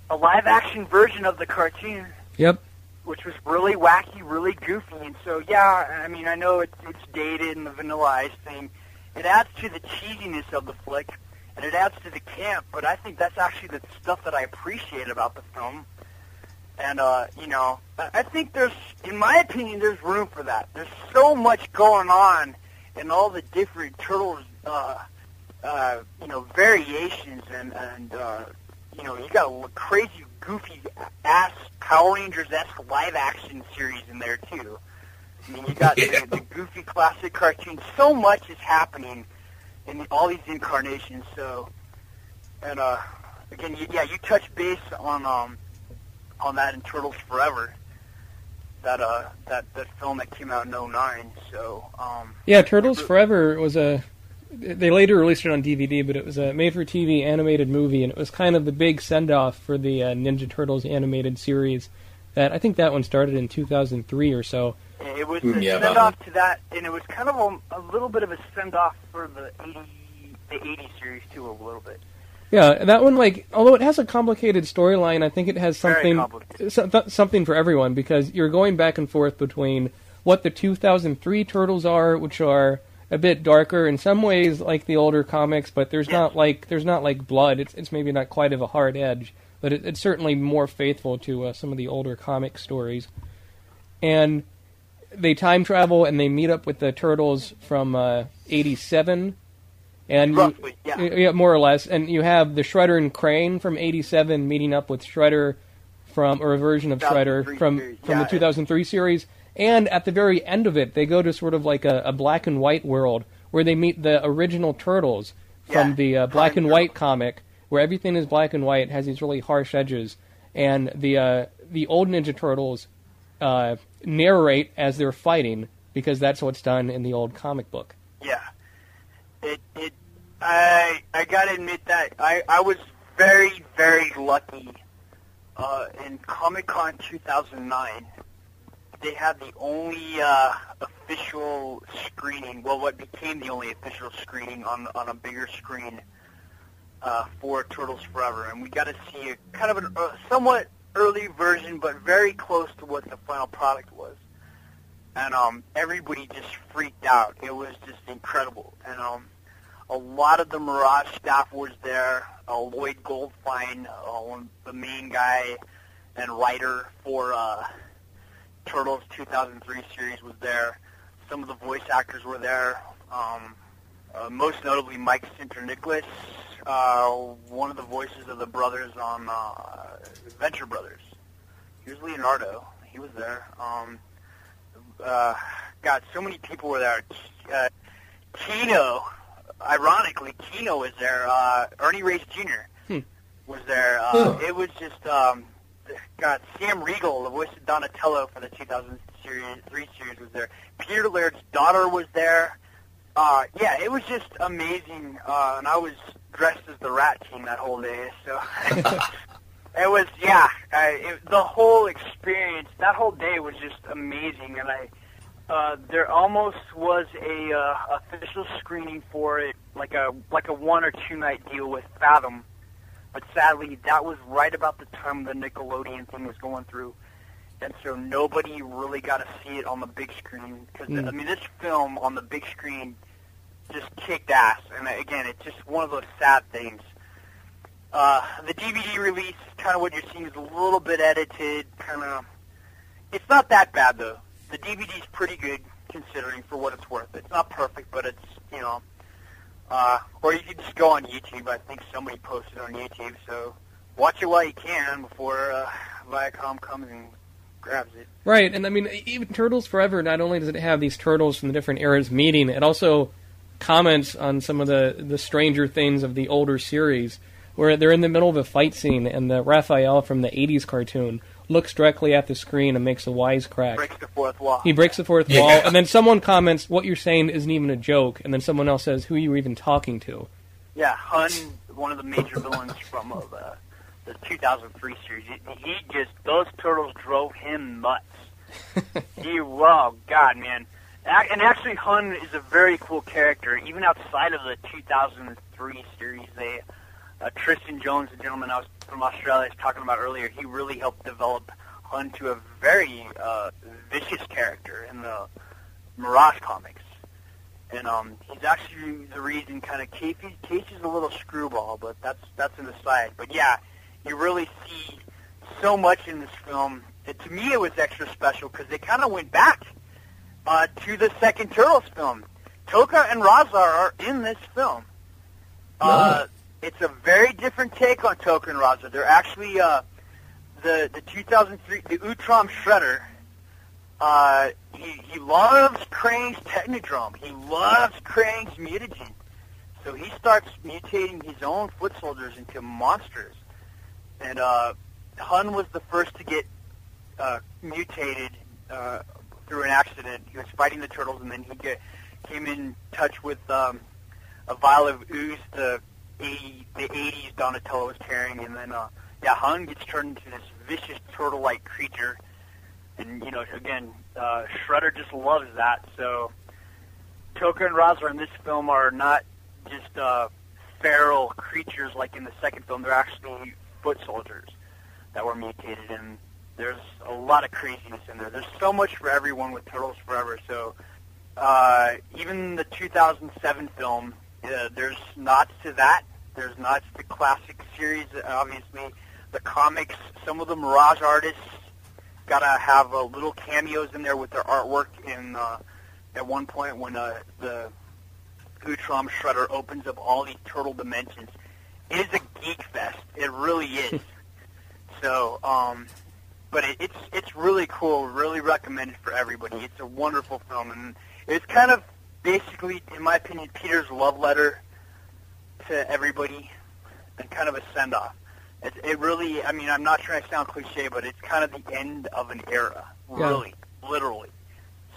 a live-action version of the cartoon Yep. Which was really wacky, really goofy. And so, yeah, I mean, I know it's, it's dated and the Vanilla Ice thing. It adds to the cheesiness of the flick. and it adds to the camp. But I think that's actually the stuff that I appreciate about the film. And uh, you know, I I think there's, in my opinion, there's room for that. There's so much going on in all the different turtles, uh, uh, you know, variations and and uh, you know, you got crazy, goofy ass Power Rangers esque live action series in there too. I mean, you got Yeah. the, the goofy classic cartoon. So much is happening in all these incarnations. So, and uh, again, you, yeah, you touch base on um on that in Turtles Forever. That uh that that film that came out in '09. So um Yeah, Turtles Forever was a. They later released it on DVD, but it was a made-for-TV animated movie, and it was kind of the big send-off for the uh, Ninja Turtles animated series. That I think that one started in 2003 or so. it was Mm, a yeah, send-off to that, and it was kind of a, a little bit of a send off for the '80 the '80 series too, a little bit. Yeah, that one, like, although it has a complicated storyline, I think it has something so- th- something for everyone because you're going back and forth between what the 2003 Turtles are, which are a bit darker in some ways, like the older comics, but there's not like there's not like blood. It's it's maybe not quite of a hard edge, but it, it's certainly more faithful to uh, some of the older comic stories. And they time travel and they meet up with the turtles from uh, '87, and you, Roughly, yeah. Yeah, more or less. And you have the Shredder and Krang from '87 meeting up with Shredder from, or a version of Shredder 2003 from series, from the yeah. 2003 series. And at the very end of it, they go to sort of like a, a black and white world where they meet the original Turtles from Yeah, the uh, black and white comic, where everything is black and white, has these really harsh edges, and the uh, the old Ninja Turtles uh, narrate as they're fighting because that's what's done in the old comic book. Yeah. It it I I gotta admit that I I was very very lucky. Uh, in Comic Con 2009, they had the only uh, official screening. Well, what became the only official screening on on a bigger screen uh, for Turtles Forever, and we got to see a kind of a uh, somewhat early version, but very close to what the final product was and um, everybody just freaked out. It was just incredible, and um, a lot of the Mirage staff was there. Uh, Lloyd Goldfine, uh, the main guy and writer for uh, Turtles 2003 series, was there. Some of the voice actors were there. Um, uh, most notably, Mike Sinterniklaas, uh, one of the voices of the brothers on uh, Venture Brothers. Here's Leonardo. He was there. Um, uh, God, so many people were there. Uh, Keno, ironically, Keno was there. Uh, Ernie Reyes Jr. Hmm. was there. Uh, Huh. It was just, um, God, Sam Riegel, the voice of Donatello for the 2003 series, series was there. Peter Laird's daughter was there. Uh, yeah, it was just amazing. Uh, and I was dressed as the Rat King that whole day, so. It was yeah. I, it, the whole experience, that whole day was just amazing, and I. Uh, there almost was a uh, official screening for it, like a like a one or two night deal with Fathom, but sadly that was right about the time the Nickelodeon thing was going through, and so nobody really got to see it on the big screen because Mm. I mean this film on the big screen just kicked ass, and again it's just one of those sad things. Uh, the DVD release, kind of what you're seeing, is a little bit edited. Kind of, it's not that bad though. The DVD's pretty good considering for what it's worth. It's not perfect, but it's you know. Uh, or you can just go on YouTube. I think somebody posted on YouTube, so watch it while you can before uh, Viacom comes and grabs it. Right, and I mean, even Turtles Forever. Not only does it have these turtles from the different eras meeting, it also comments on some of the the stranger things of the older series, where they're in the middle of a fight scene, and the Raphael from the '80s cartoon looks directly at the screen and makes a wisecrack. Breaks the fourth wall. He breaks the fourth Yeah. wall, and then someone comments, "What you're saying isn't even a joke," and then someone else says, "Who are you even talking to?" Yeah, Hun, one of the major villains from uh, the, the 2003 series. He, he just those turtles drove him nuts. he, oh God, man. And actually, Hun is a very cool character. Even outside of the 2003 series, they uh, Tristan Jones, the gentleman I was from Australia, was talking about earlier. He really helped develop Hun to a very uh, vicious character in the Mirage comics and um, he's actually the reason. Kind of Casey's a little screwball, but that's that's an aside. But yeah, you really see so much in this film. And to me, it was extra special because they kind of went back uh, to the second Turtles film. Tokka and Rahzar are in this film. Uh, it's a very different take on Token Rahzar. They're actually uh, the the 2003 the Utrom Shredder. Uh, he he loves Krang's Technodrome. He loves Krang's mutagen. So he starts mutating his own foot soldiers into monsters. And uh, Hun was the first to get uh, mutated uh, through an accident. He was fighting the turtles, and then he get, came in touch with um, a vial of ooze the 80, the 80s Donatello was carrying, and then uh, yeah, Hun gets turned into this vicious turtle-like creature, and you know, again, uh, Shredder just loves that. So Tokka and Rahzar in this film are not just uh, feral creatures like in the second film; they're actually foot soldiers that were mutated, and there's a lot of craziness in there. There's so much for everyone with Turtles Forever. So uh, even the 2007 film, uh, there's nods to that. There's nods to classic series. Obviously, the comics. Some of the Mirage artists gotta have uh, little cameos in there with their artwork. In uh, at one point when uh, the Utrom Shredder opens up all these turtle dimensions, it is a geek fest. It really is. so, um, but it, it's it's really cool. Really recommended for everybody. It's a wonderful film, and it's kind of basically, in my opinion, Peter's love letter to everybody, and kind of a send off. It, it really, I mean, I'm not trying to sound cliche, but it's kind of the end of an era, Yeah. really, literally.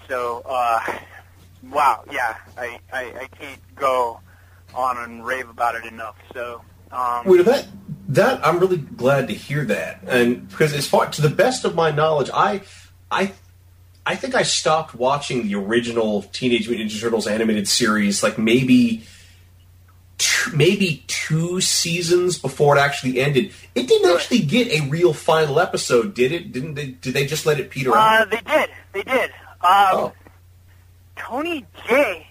So, uh, wow, yeah, I, I I can't go on and rave about it enough. So, um, Wait, that that I'm really glad to hear that, and because as far to the best of my knowledge, I I I think I stopped watching the original Teenage Mutant Ninja Turtles animated series like maybe two, maybe two seasons before it actually ended. It didn't actually get a real final episode, did it? Didn't they? Did they just let it peter out? Uh, they did. They did. Um, Oh. Tony Jay,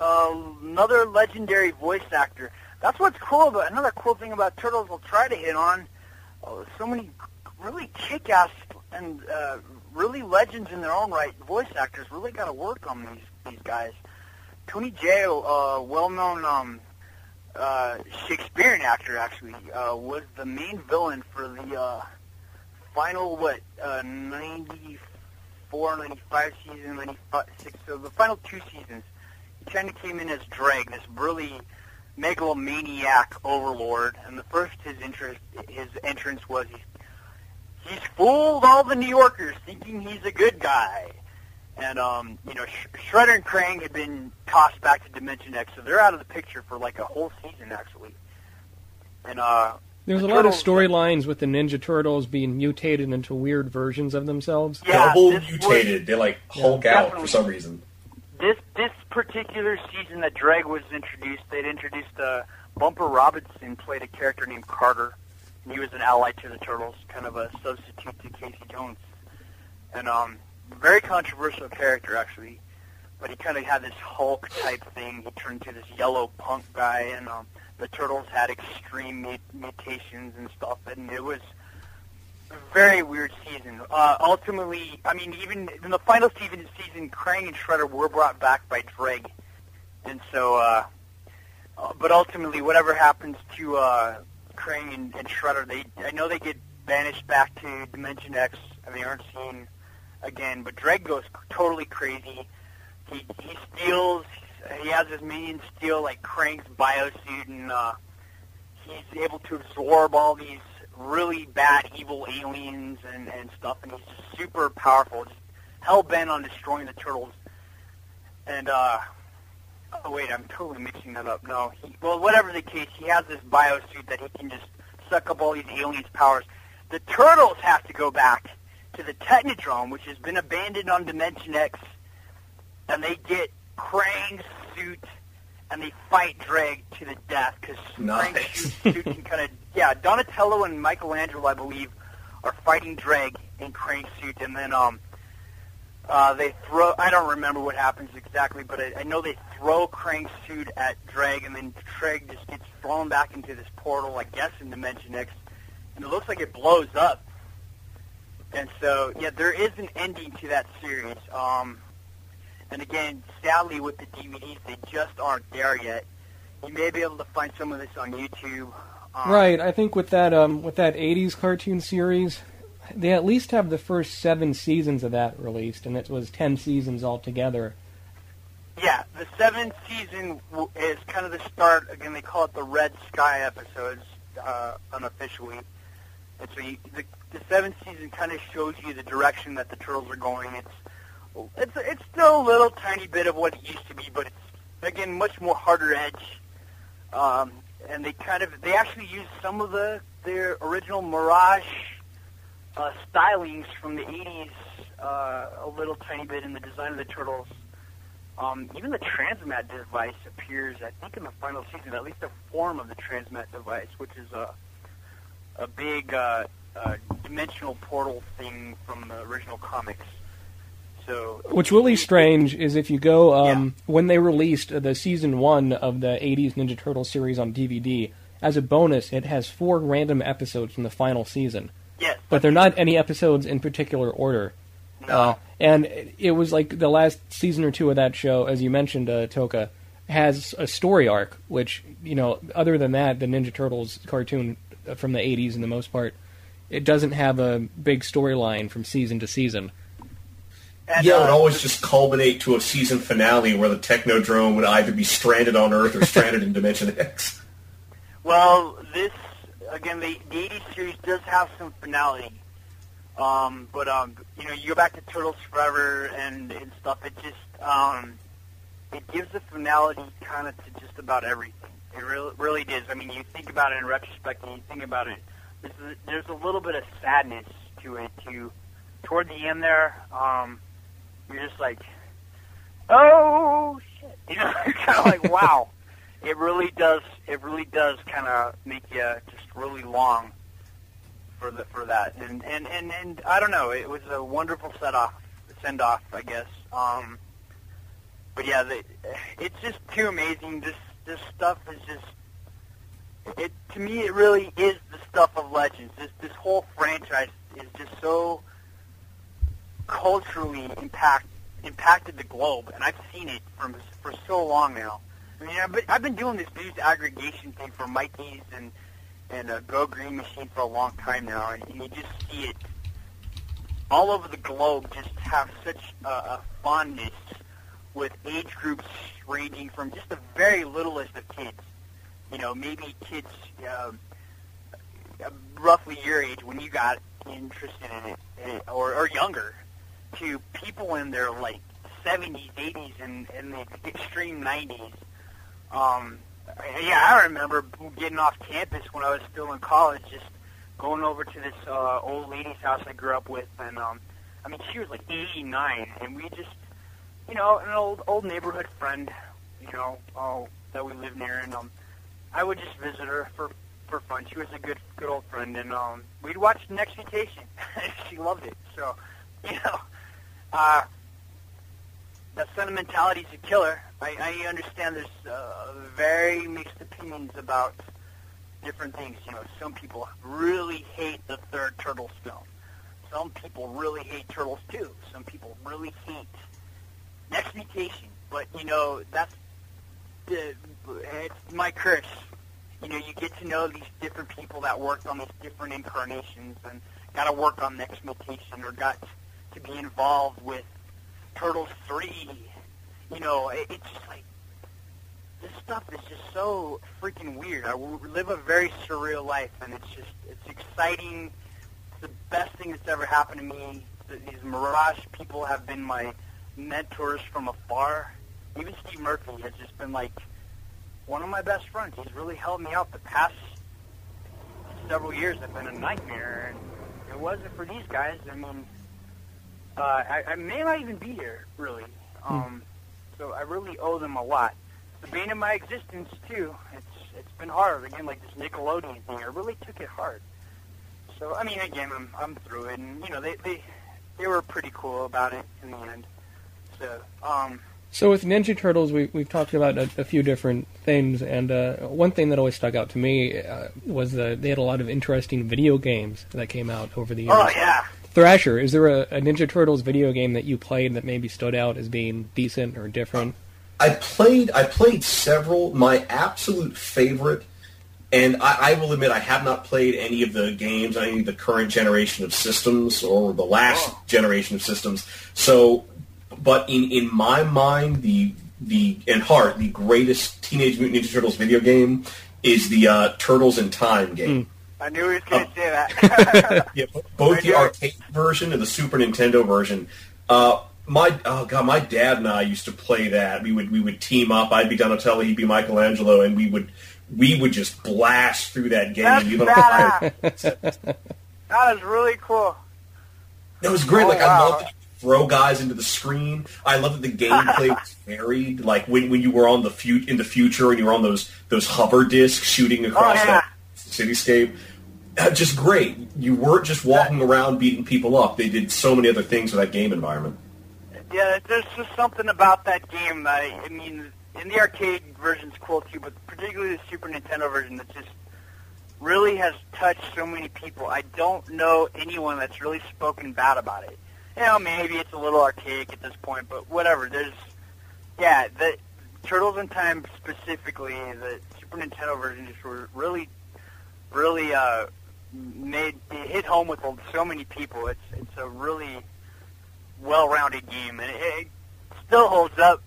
uh, another legendary voice actor. That's what's cool about another cool thing about Turtles. I'll try to hit on. Uh, so many really kick-ass and uh, really legends in their own right. Voice actors really got to work on these these guys. Tony Jay, uh, well-known um, uh, Shakespearean actor, actually, uh, was the main villain for the uh, final what uh, 94, 95 season, 96. So the final two seasons, he kind of came in as Dregg, this really megalomaniac overlord. And the first his interest, his entrance was he's, he's fooled all the New Yorkers thinking he's a good guy. And um, you know, Sh- Shredder and Krang had been tossed back to Dimension X, so they're out of the picture for like a whole season actually. And uh, There's a the lot of storylines with the Ninja Turtles being mutated into weird versions of themselves. yeah, Double this was- mutated. They like Hulk out for some reason. this this particular season that Dregg was introduced, they'd introduced uh, Bumper Robinson played a character named Carter. He was an ally to the Turtles, kind of a substitute to Casey Jones, and um, very controversial character actually. But he kind of had this Hulk type thing. He turned into this yellow punk guy, and um, the Turtles had extreme mut- mutations and stuff, and it was a very weird season. Uh, ultimately, I mean, even in the final season, season, Krang and Shredder were brought back by Dregg, and so. Uh, uh, but ultimately, whatever happens to uh, Krang and, and Shredder, they I know they get banished back to Dimension X, and they aren't seen again. But Dregg goes totally crazy. He he steals. He has his minions steal like Krang's biosuit, and uh, he's able to absorb all these really bad, evil aliens and and stuff. And he's just super powerful, just hell bent on destroying the turtles. And uh, oh wait, I'm totally mixing that up. No, he, well, whatever the case, he has this biosuit that he can just suck up all these aliens' powers. The turtles have to go back to the Technodrome, which has been abandoned on Dimension X, and they get Krang's suit, and they fight Dregg to the death because Nice. Krang's suit, suit can kind of yeah. Donatello and Michelangelo, I believe, are fighting Dregg in Krang's suit, and then um, Uh, they throw. I don't remember what happens exactly, but I, I know they throw Krang's suit at Dregg, and then Dregg just gets thrown back into this portal, I guess, in Dimension X, and it looks like it blows up. And so, yeah, there is an ending to that series. Um, and again, sadly, with the DVDs, they just aren't there yet. You may be able to find some of this on YouTube. Um, Right, I think with that um, with that '80s cartoon series, they at least have the first seven seasons of that released, and it was ten seasons altogether. Yeah, the seventh season is kind of the start. Again, they call it the Red Sky episodes uh, unofficially. And so the, the seventh season kind of shows you the direction that the turtles are going. It's it's it's still a little tiny bit of what it used to be, but it's again much more harder edge. Um, and they kind of they actually use some of the their original Mirage uh, stylings from the 80s uh, a little tiny bit in the design of the turtles. Um, even the transmat device appears, I think, in the final season, at least a form of the transmat device, which is a a big uh, uh, dimensional portal thing from the original comics. So, What's really strange is if you go um, when they released the season one of the '80s Ninja Turtle series on DVD. As a bonus, it has four random episodes from the final season, yes, but they're not any episodes in particular order. no, Uh, and it- it was like the last season or two of that show, as you mentioned, uh, Tokka, has a story arc, which, you know, other than that, the Ninja Turtles cartoon uh, from the 80s, in the most part, it doesn't have a big storyline from season to season. and, yeah, it uh, would always just culminate to a season finale where the Technodrome would either be stranded on Earth or stranded in Dimension X. Well, this again, the, the '80s series does have some finality, um, but um, you know, you go back to Turtles Forever and, and stuff. It just um, it gives a finality kind of to just about everything. It really, really does. I mean, you think about it in retrospect, and you think about it. There's a, there's a little bit of sadness to it. To toward the end there, um, you're just like, oh shit, you know, kind of like wow it really does it really does kind of make you just really long for the for that. And and and and I don't know it was a wonderful set off send off I guess. Um but yeah the, it's just too amazing. This this stuff is just it to me it really is the stuff of legends. This this whole franchise is just so culturally impact impacted the globe and I've seen it from for so long now I mean, I've been, I've been doing this news aggregation thing for Mikey's and and uh, Go Green Machine for a long time now, and, you just see it all over the globe. Just have such a, a fondness with age groups ranging from just the very littlest of kids. You know, maybe kids um, roughly your age when you got interested in it, eh, or, or younger, to people in their like 70s, 80s, and, and the extreme 90s. Um, yeah, I remember getting off campus when I was still in college, just going over to this uh, old lady's house I grew up with, and um, I mean, she was like 89, and we just, you know, an old old neighborhood friend, you know, oh, that we lived near, and um, I would just visit her for for fun. She was a good good old friend, and um, we'd watch next vacation. she loved it, so you know, uh, that sentimentality is a killer. I, I understand there's uh, very mixed opinions about different things. You know, some people really hate the third Turtles film. Some people really hate Turtles 2. Some people really hate Next Mutation. But, you know, that's the, it's my curse. You know, you get to know these different people that worked on these different incarnations and got to work on Next Mutation or got to be involved with Turtles 3. You know, it, it's just like, this stuff is just so freaking weird. I live a very surreal life, and it's just, it's exciting. It's the best thing that's ever happened to me. Th- These Mirage people have been my mentors from afar. Even Steve Murphy has just been like one of my best friends. He's really helped me out the past several years. Have been a nightmare, and it wasn't for these guys, I mean, uh, I, I may not even be here, really. Um, so I really owe them a lot. The bane of my existence too. It's it's been hard again, like this Nickelodeon thing. I really took it hard. So I mean, again, I'm I'm through it, and you know they they they were pretty cool about it in the end. So, um, So with Ninja Turtles, we, we've talked about a, a few different things, and uh, one thing that always stuck out to me uh, was that they had a lot of interesting video games that came out over the years. oh yeah, Thrasher, is there a, a Ninja Turtles video game that you played that maybe stood out as being decent or different? I played I played several. My absolute favorite, and I, I will admit I have not played any of the games, any of the current generation of systems or the last Oh. generation of systems. So, but in in my mind, the the and heart, the greatest Teenage Mutant Ninja Turtles video game is the uh, Turtles in Time game. I knew he was going to say that. Yeah, both the arcade version and the Super Nintendo version. Uh, my oh god, my dad and I used to play that. We would we would team up. I'd be Donatello, he'd be Michelangelo, and we would we would just blast through that game. That's badass. that is really cool. It was great. Oh, like I wow. loved that throw guys into the screen. I love that the gameplay was varied. Like when, when you were on the fut in the future and you were on those those hover discs shooting across Oh, yeah. that cityscape. Uh, just great. You weren't just walking around beating people up. They did so many other things with that game environment. Yeah, there's just something about that game. I, I mean, in the arcade version's cool too, but particularly the Super Nintendo version that just really has touched so many people. I don't know anyone that's really spoken bad about it. You know, maybe it's a little archaic at this point, but whatever. There's, yeah, the Turtles in Time specifically, the Super Nintendo version just were really, really uh, made it hit home with so many people. It's it's a really well-rounded game, and it, it still holds up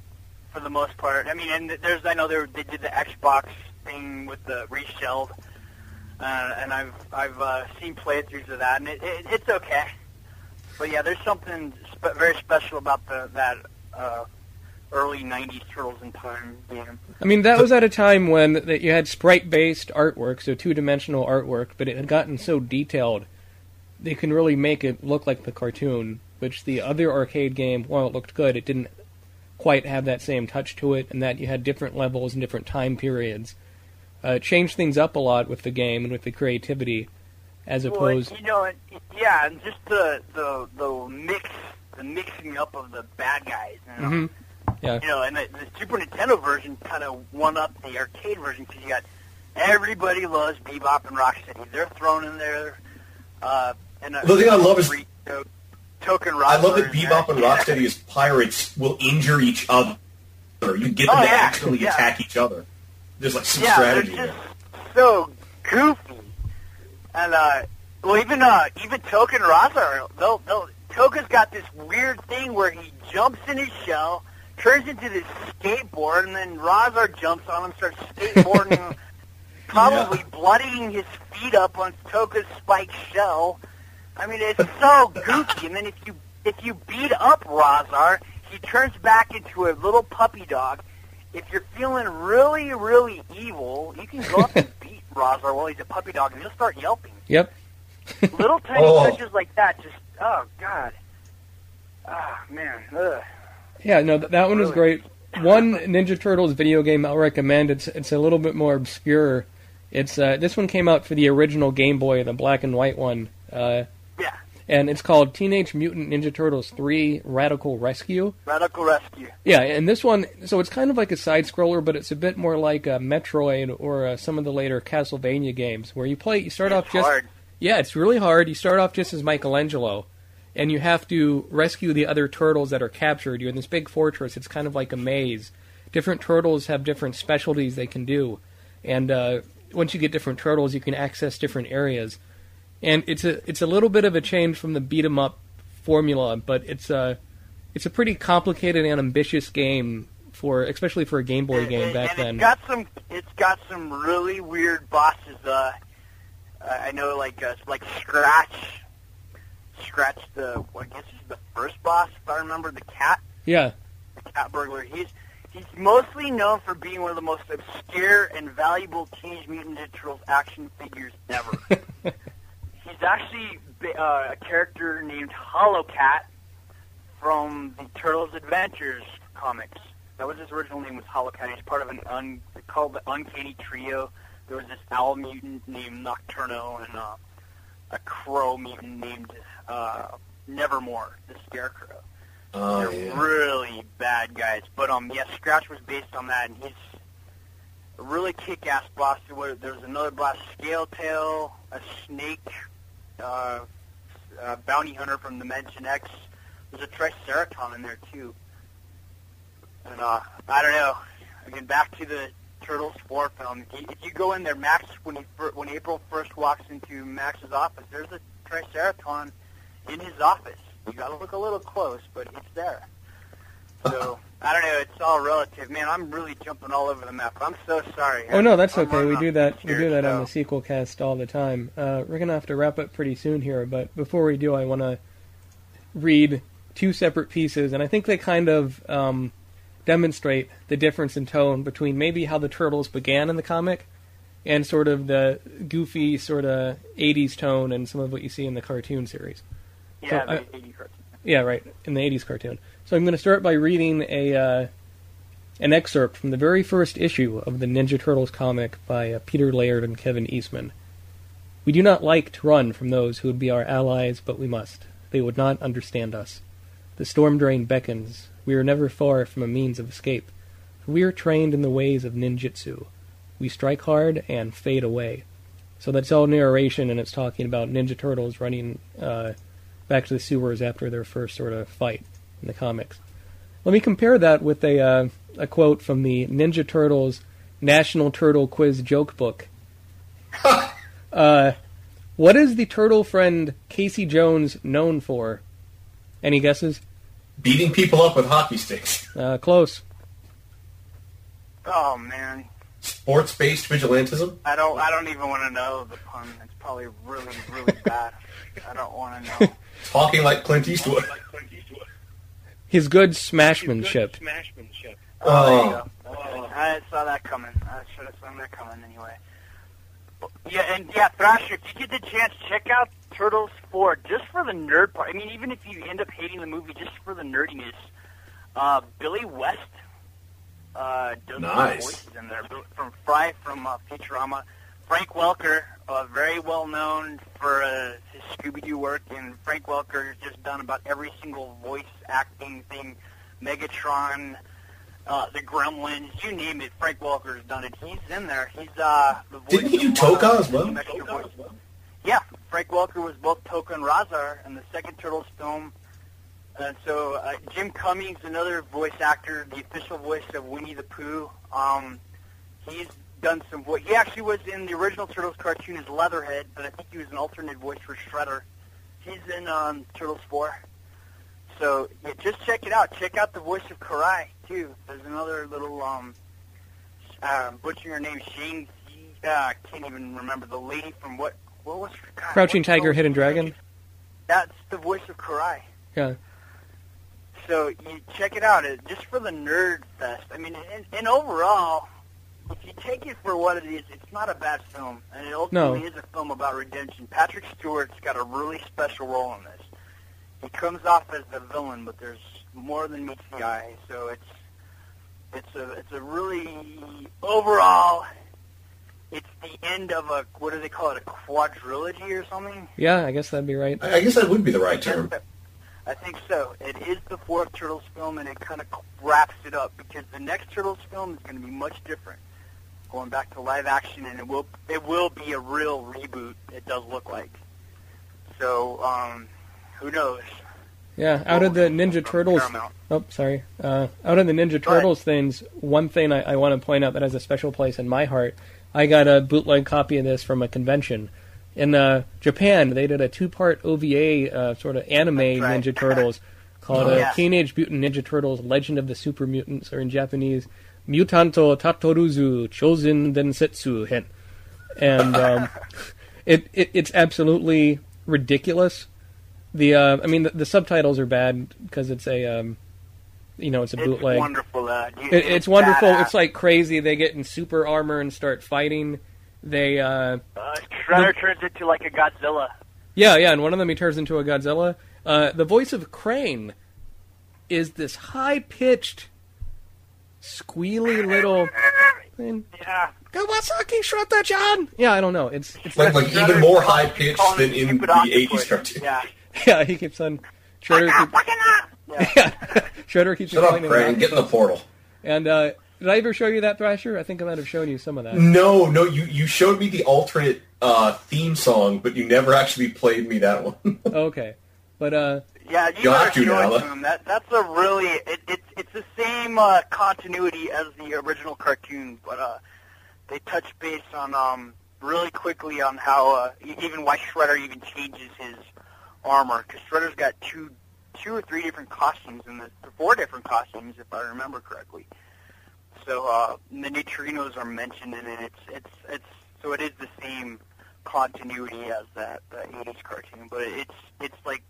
for the most part. I mean, and there's I know they they did the Xbox thing with the Re-Shelled, uh, and I've I've uh, seen playthroughs of that, and it, it, it's okay. But yeah, there's something spe- very special about the that uh, early '90s Turtles in Time game. I mean, that was at a time when that you had sprite-based artwork, so two-dimensional artwork, but it had gotten so detailed they can really make it look like the cartoon. Which the other arcade game, while it looked good, it didn't quite have that same touch to it, and that you had different levels and different time periods. Uh, it changed things up a lot with the game and with the creativity, as Well, opposed. you know, yeah, and just the the the mix, the mixing up of the bad guys. You know? Mhm. Yeah. You know, and the, the Super Nintendo version kind of won up the arcade version because you got everybody loves Bebop and Rocksteady. They're thrown in there. Uh, and uh, The thing I love is- free to- Token I love that Rockstars, Bebop and yeah. Rocksteady as pirates will injure each other. You get them Oh, to yeah, actually yeah. attack each other. There's like some yeah, strategy they're there. just so goofy. And uh, well, even uh, even Token Rahzar, they'll, they'll, Tokka's got this weird thing where he jumps in his shell, turns into this skateboard, and then Rahzar jumps on him, starts skateboarding, probably bloodying his feet up on Tokka's spiked shell. I mean, it's so goofy. And then if you if you beat up Rahzar, he turns back into a little puppy dog. If you're feeling really, really evil, you can go up and beat Rahzar while he's a puppy dog, and he'll start yelping. Yep. Little tiny Oh. touches like that, just oh god, ah man, ugh. Yeah, no, th- that one was great. One Ninja Turtles video game I'll recommend. It's it's a little bit more obscure. It's uh, this one came out for the original Game Boy, the black and white one. Uh, yeah, and it's called Teenage Mutant Ninja Turtles 3 Radical Rescue. radical rescue. Yeah, and this one, so it's kind of like a side scroller, but it's a bit more like a Metroid or uh, some of the later Castlevania games, where you play, you start off just hard. yeah, it's really hard. You start off just as Michelangelo, and you have to rescue the other turtles that are captured. You're in this big fortress. It's kind of like a maze. Different turtles have different specialties they can do, and uh, once you get different turtles, you can access different areas. And it's a it's a little bit of a change from the beat 'em up formula, but it's a it's a pretty complicated and ambitious game for especially for a Game Boy game and, back and then. It's got some. It's got some really weird bosses. Uh, I know, like uh, like Scratch. Scratch the. What I guess is the first boss, if I remember. The cat. yeah, The cat burglar. He's he's mostly known for being one of the most obscure and valuable Teenage Mutant Ninja Turtles action figures ever. he's actually uh, a character named Hollow Cat from the Turtles Adventures comics. That was his original name was Hollow Cat. He's part of an un called the Uncanny Trio. There was this owl mutant named Nocturno and uh, a crow mutant named uh, Nevermore, the Scarecrow. Oh, They're yeah. really bad guys. But um, yeah, Scratch was based on that, and he's a really kick-ass boss. There's another boss, Scale Tail, a snake, uh, a bounty hunter from Dimension X. There's a Triceraton in there too. And uh, I don't know. Again, back to the Turtles 4 film. If you, if you go in there, Max, when he when April first walks into Max's office, there's a Triceraton in his office. You gotta look a little close, but it's there. So I don't know. It's all relative, man. I'm really jumping all over the map. I'm so sorry. Oh no, that's I'm okay. We do that. We do that on the sequel cast all the time. Uh, we're gonna have to wrap up pretty soon here, but before we do, I want to read two separate pieces, and I think they kind of um, demonstrate the difference in tone between maybe how the turtles began in the comic and sort of the goofy sort of '80s tone and some of what you see in the cartoon series. Yeah, So, the I- 80 cartoon. Yeah, right. In the '80s cartoon. So I'm going to start by reading a uh, an excerpt from the very first issue of the Ninja Turtles comic by uh, Peter Laird and Kevin Eastman. We do not like to run from those who would be our allies, but we must. They would not understand us. The storm drain beckons. We are never far from a means of escape. We are trained in the ways of ninjutsu. We strike hard and fade away. So that's all narration, and it's talking about Ninja Turtles running uh, back to the sewers after their first sort of fight in the comics. Let me compare that with a uh, a quote from the Ninja Turtles National Turtle Quiz Joke Book. uh, what is the turtle friend Casey Jones known for? Any guesses? Beating people up with hockey sticks. Uh, close. Oh man, Sports-based vigilantism. I don't. I don't even want to know the pun. It's probably really, really bad. I don't want to know. Talking like Clint Eastwood. His good smashmanship. Oh, there you Oh. go. I saw that coming. I should have seen that coming anyway. Yeah, and yeah, Thrasher, if you get the chance, check out Turtles 4 just for the nerd part. I mean, even if you end up hating the movie just for the nerdiness. Uh, Billy West uh, does Nice. voices in there. From Fry from uh, Futurama. Frank Welker, uh, very well known for uh, his Scooby-Doo work, and Frank Welker has just done about every single voice acting thing. Megatron, uh, the Gremlins, you name it. Frank Welker's done it. He's in there. He's uh, the voice. Didn't he do Tokka as well? some extra voice. Yeah, Frank Welker was both Tokka and Rahzar in the second Turtles film. And so uh, Jim Cummings, another voice actor, the official voice of Winnie the Pooh. Um, he's done some voice. He actually was in the original Turtles cartoon as Leatherhead, but I think he was an alternate voice for Shredder. He's in um, Turtles 4. So yeah, just check it out. Check out the voice of Karai too. There's another little um, uh, butchering her name, Shane. Uh, I can't even remember the lady from what. What was her? God, Crouching Tiger, Hidden was Dragon. That's the voice of Karai. Yeah. So you check it out. It, just for the nerd fest. I mean, and, and overall, if you take it for what it is, it's not a bad film, and it ultimately No. is a film about redemption. Patrick Stewart's got a really special role in this. He comes off as the villain, but there's more than meets the eye. So it's it's a it's a really overall. It's the end of a what do they call it? A quadrilogy or something. Yeah, I guess that'd be right. I I guess that would be the right term. I think so. It is the fourth Turtles film, and it kind of wraps it up because the next Turtles film is going to be much different, going back to live action, and it will it will be a real reboot. It does look like. So, um, who knows? Yeah, out of the Ninja Turtles. Paramount. Oh, sorry. Uh, out of the Ninja Go ahead. Turtles things, one thing I, I want to point out that has a special place in my heart. I got a bootleg copy of this from a convention. In uh, Japan, they did a two-part OVA uh, sort of anime right. Ninja Turtles called Oh, uh, yeah. Teenage Mutant Ninja Turtles: Legend of the Super Mutants, or in Japanese, Mutanto Tatoruzu Chosen Densetsu Hen. And um, it, it it's absolutely ridiculous. The uh, I mean the, the subtitles are bad because it's a um, you know it's a It's bootleg. wonderful. Uh, you- It, it's wonderful. badass. It's like crazy. They get in super armor and start fighting. They uh, uh, Shredder turns into like a Godzilla. yeah yeah, and one of them he turns into a Godzilla. Uh, the voice of Krang is this high pitched, squealy little. thing. Yeah. Kawasaki Shredder-chan. Yeah, I don't know. It's it's Like, like even more high pitched than in the octopus. 80s cartoon. Yeah. yeah. He keeps on Shredder, keep, Yeah. Shredder keeps Shut up, explaining Craig. Get in the portal. And uh, did I ever show you that Thrasher? I think I might have shown you some of that. No, no, you, you showed me the alternate uh, theme song, but you never actually played me that one. Okay, but uh, Yeah, you have to show now, it look. to him. That that's a really it, it's it's the same uh, continuity as the original cartoon, but uh, they touch base on um really quickly on how uh, even why Shredder even changes his armor because Shredder's got two two or three different costumes the four different costumes if I remember correctly. So uh, the neutrinos are mentioned in it. It's it's it's so it is the same continuity as that the 80s cartoon, but it's it's like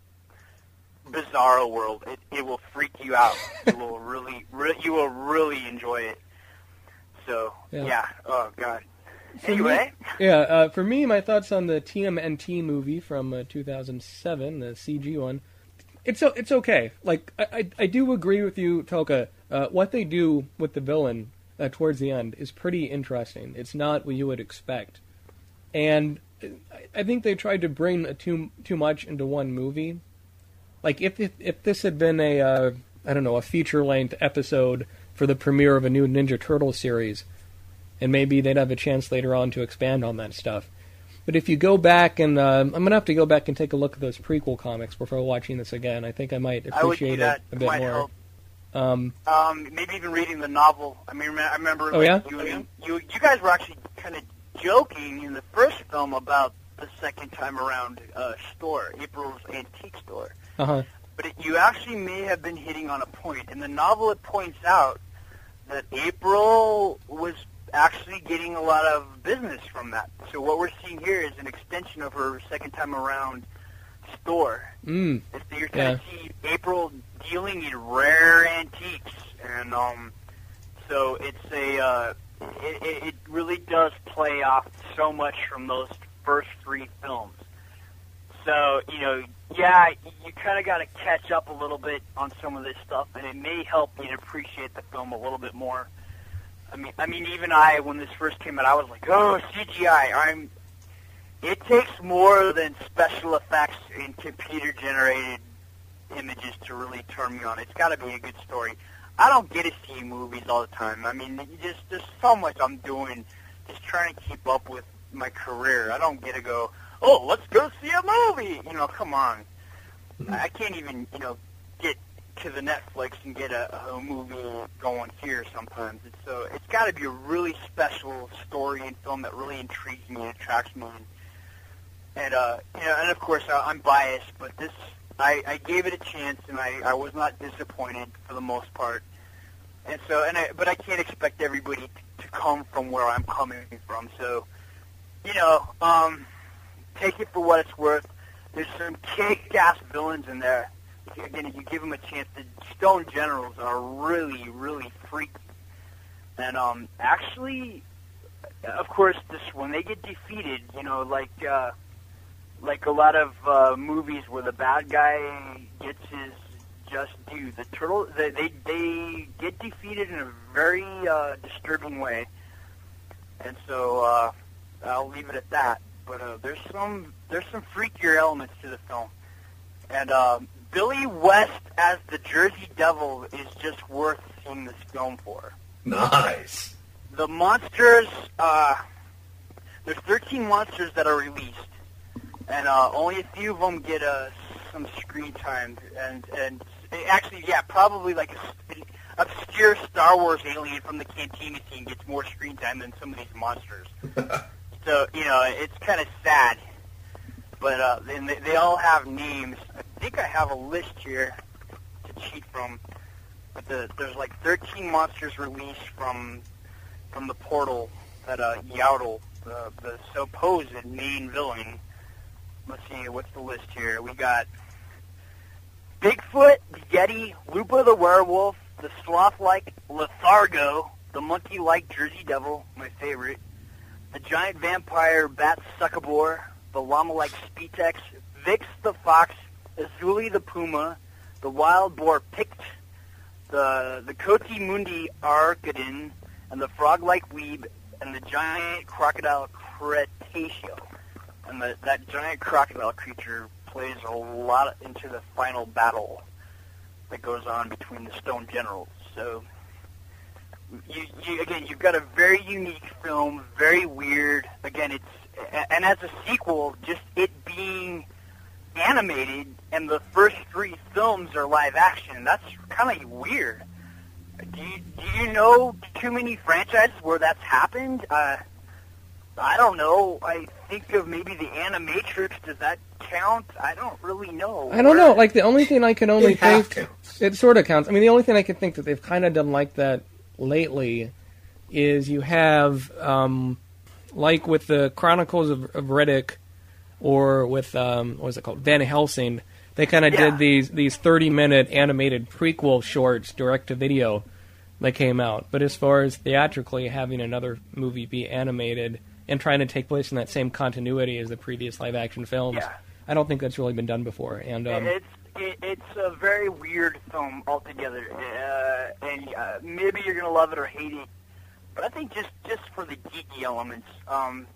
Bizarro World. It it will freak you out. you will really, re- you will really enjoy it. So Yeah. yeah. Oh God. For me- yeah, uh, for me, my thoughts on the TMNT movie from uh, 2007, the CG one. It's o- it's okay. Like I, I I do agree with you, Tokka. Uh, what they do with the villain uh, towards the end is pretty interesting. It's not what you would expect, and I- I think they tried to bring a too too much into one movie. Like if if, if this had been a uh, I don't know a feature length episode for the premiere of a new Ninja Turtle series, and maybe they'd have a chance later on to expand on that stuff. But if you go back and uh, I'm gonna have to go back and take a look at those prequel comics before watching this again. I think I might I appreciate that. it a bit more. help. Um, Um, maybe even reading the novel. I mean, I remember Oh, like, yeah? you, and you you guys were actually kind of joking in the first film about the second time around uh, store, April's antique store. Uh huh. But it, you actually may have been hitting on a point. In the novel, it points out that April was actually getting a lot of business from that. So what we're seeing here is an extension of her second time around store. Mm. That you're going to see April dealing in rare antiques, and um, so it's a uh, it it really does play off so much from those first three films. So you know, yeah, you kind of got to catch up a little bit on some of this stuff, and it may help you to appreciate the film a little bit more. I mean, I mean, even I, when this first came out, I was like, "Oh, CGI." I'm. It takes more than special effects and computer-generated images to really turn me on. It's got to be a good story. I don't get to see movies all the time. I mean, just there's so much I'm doing, just trying to keep up with my career. I don't get to go, oh, let's go see a movie. You know, come on. I can't even, you know, get to the Netflix and get a, a movie going here sometimes. It's so it's got to be a really special story and film that really intrigues me and attracts me. And, and uh, you know, and of course I, I'm biased, but this I, I gave it a chance and I, I was not disappointed for the most part. And so, and I, but I can't expect everybody to, to come from where I'm coming from. So, you know, um, take it for what it's worth. There's some kick-ass villains in there. Again, if you give them a chance, the Stone Generals are really, really freaky. And um, actually, of course, this when they get defeated, you know, like uh, like a lot of uh, movies where the bad guy gets his just due. The turtle, they they, they get defeated in a very uh, disturbing way, and so uh, I'll leave it at that. But uh, there's some there's some freakier elements to the film, and uh, Billy West as the Jersey Devil is just worth seeing this film for. nice. The monsters, uh, there's 13 monsters that are released, and uh, only a few of them get uh, some screen time. And and actually, yeah, probably like a s- obscure Star Wars alien from the Cantina scene gets more screen time than some of these monsters. so you know, it's kind of sad. But uh, and they, they all have names. I think I have a list here to cheat from. But the, there's like 13 monsters released from from the portal that uh, Yaotl, the, the supposed main villain. Let's see, what's the list here? We got Bigfoot, the Yeti, Lupa the werewolf, the sloth-like Lethargo, the monkey-like Jersey Devil, my favorite, the giant vampire Bat Succubor, the llama-like Spetex, Vix the fox, Azuli the puma, the wild boar Pict, the the Koti Mundi Arcadin, and the frog-like weeb, and the giant crocodile Cretaceo. And the, that giant crocodile creature plays a lot into the final battle that goes on between the Stone Generals. So, you, you again, you've got a very unique film, very weird. Again, it's and as a sequel, just it being animated and the first three films are live action. That's kind of weird. Do you, do you know too many franchises where that's happened? Uh, I don't know. I think of maybe the Animatrix. Does that count? I don't really know. I don't know. Like the only thing I can only It half think counts. it sort of counts. I mean, the only thing I can think that they've kind of done like that lately is you have um, like with the Chronicles of, of Riddick or with um, what was it called Van Helsing. They kind of Yeah. did these these thirty minute animated prequel shorts direct to video that came out. But as far as theatrically having another movie be animated and trying to take place in that same continuity as the previous live action films, Yeah. I don't think that's really been done before. And um, it's it, it's a very weird film altogether, uh, and uh, maybe you're gonna love it or hate it. But I think just just for the geeky elements, um,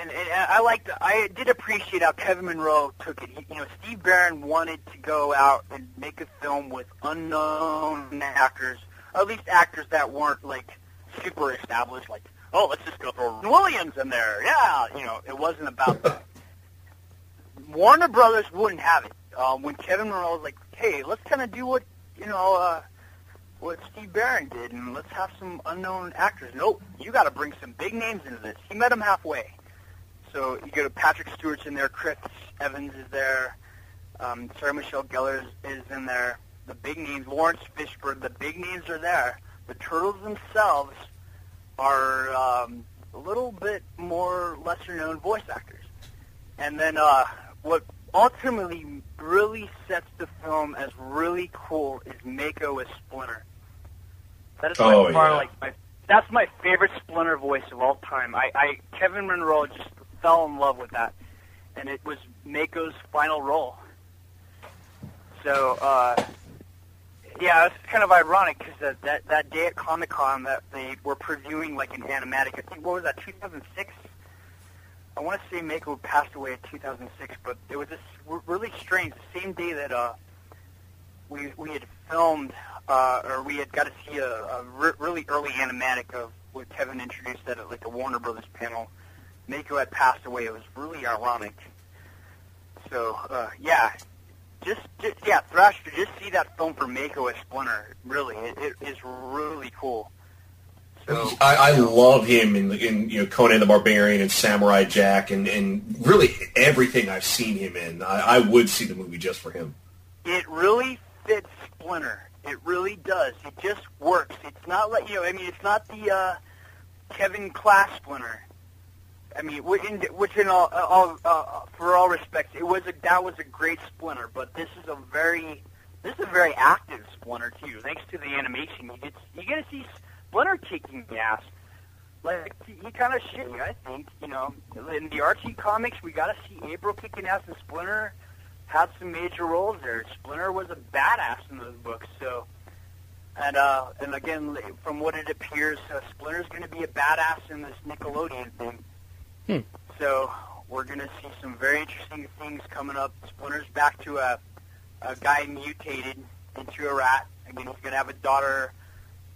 and, and I liked I did appreciate how Kevin Munroe took it. He, you know, Steve Barron wanted to go out and make a film with unknown actors, at least actors that weren't like super established. Like, oh, let's just go throw Williams in there. Yeah, you know, it wasn't about that. Warner Brothers wouldn't have it. Um, when Kevin Munroe was like, "Hey, let's kind of do what you know, uh, what Steve Barron did, and let's have some unknown actors." Nope, you got to bring some big names into this. He met him halfway. So you go to Patrick Stewart's in there, Chris Evans is there, um, Sarah Michelle Gellar is, is in there. The big names, Laurence Fishburne, the big names are there. The Turtles themselves are um, a little bit more lesser known voice actors. And then uh, what ultimately really sets the film as really cool is Mako as Splinter. That is by Oh, far yeah. like my that's my favorite Splinter voice of all time. I, I Kevin Munroe just fell in love with that, and it was Mako's final role. So uh, yeah, it's kind of ironic because that, that that day at Comic Con that they were previewing like an animatic. I think what was that 2006. I want to say Mako passed away in 2006, but it was r- really strange. The same day that uh, we we had filmed, uh, or we had got to see a, a re- really early animatic of what Kevin introduced at like the Warner Brothers panel. Mako had passed away. It was really ironic. So uh, yeah, just, just yeah, Thrasher. Just see that film for Mako as Splinter. Really, it, it is really cool. So I, I love him in, in you know Conan the Barbarian and Samurai Jack and, and really everything I've seen him in. I, I would see the movie just for him. it really fits Splinter. It really does. It just works. It's not like you know. I mean, it's not the uh, Kevin Clash Splinter. I mean, in, which in all, all uh, for all respects, it was a that was a great Splinter. But this is a very this is a very active Splinter too. Thanks to the animation, you get you get to see Splinter kicking ass. Like he, he kind of shitty, I think. You know, in the Archie comics, we got to see April kicking ass and Splinter had some major roles there. Splinter was a badass in those books, so and uh, and again, from what it appears, uh, Splinter's going to be a badass in this Nickelodeon thing. Hmm. So we're going to see some very interesting things coming up. Splinter's back to a a guy mutated into a rat. Again, he's going to have a daughter.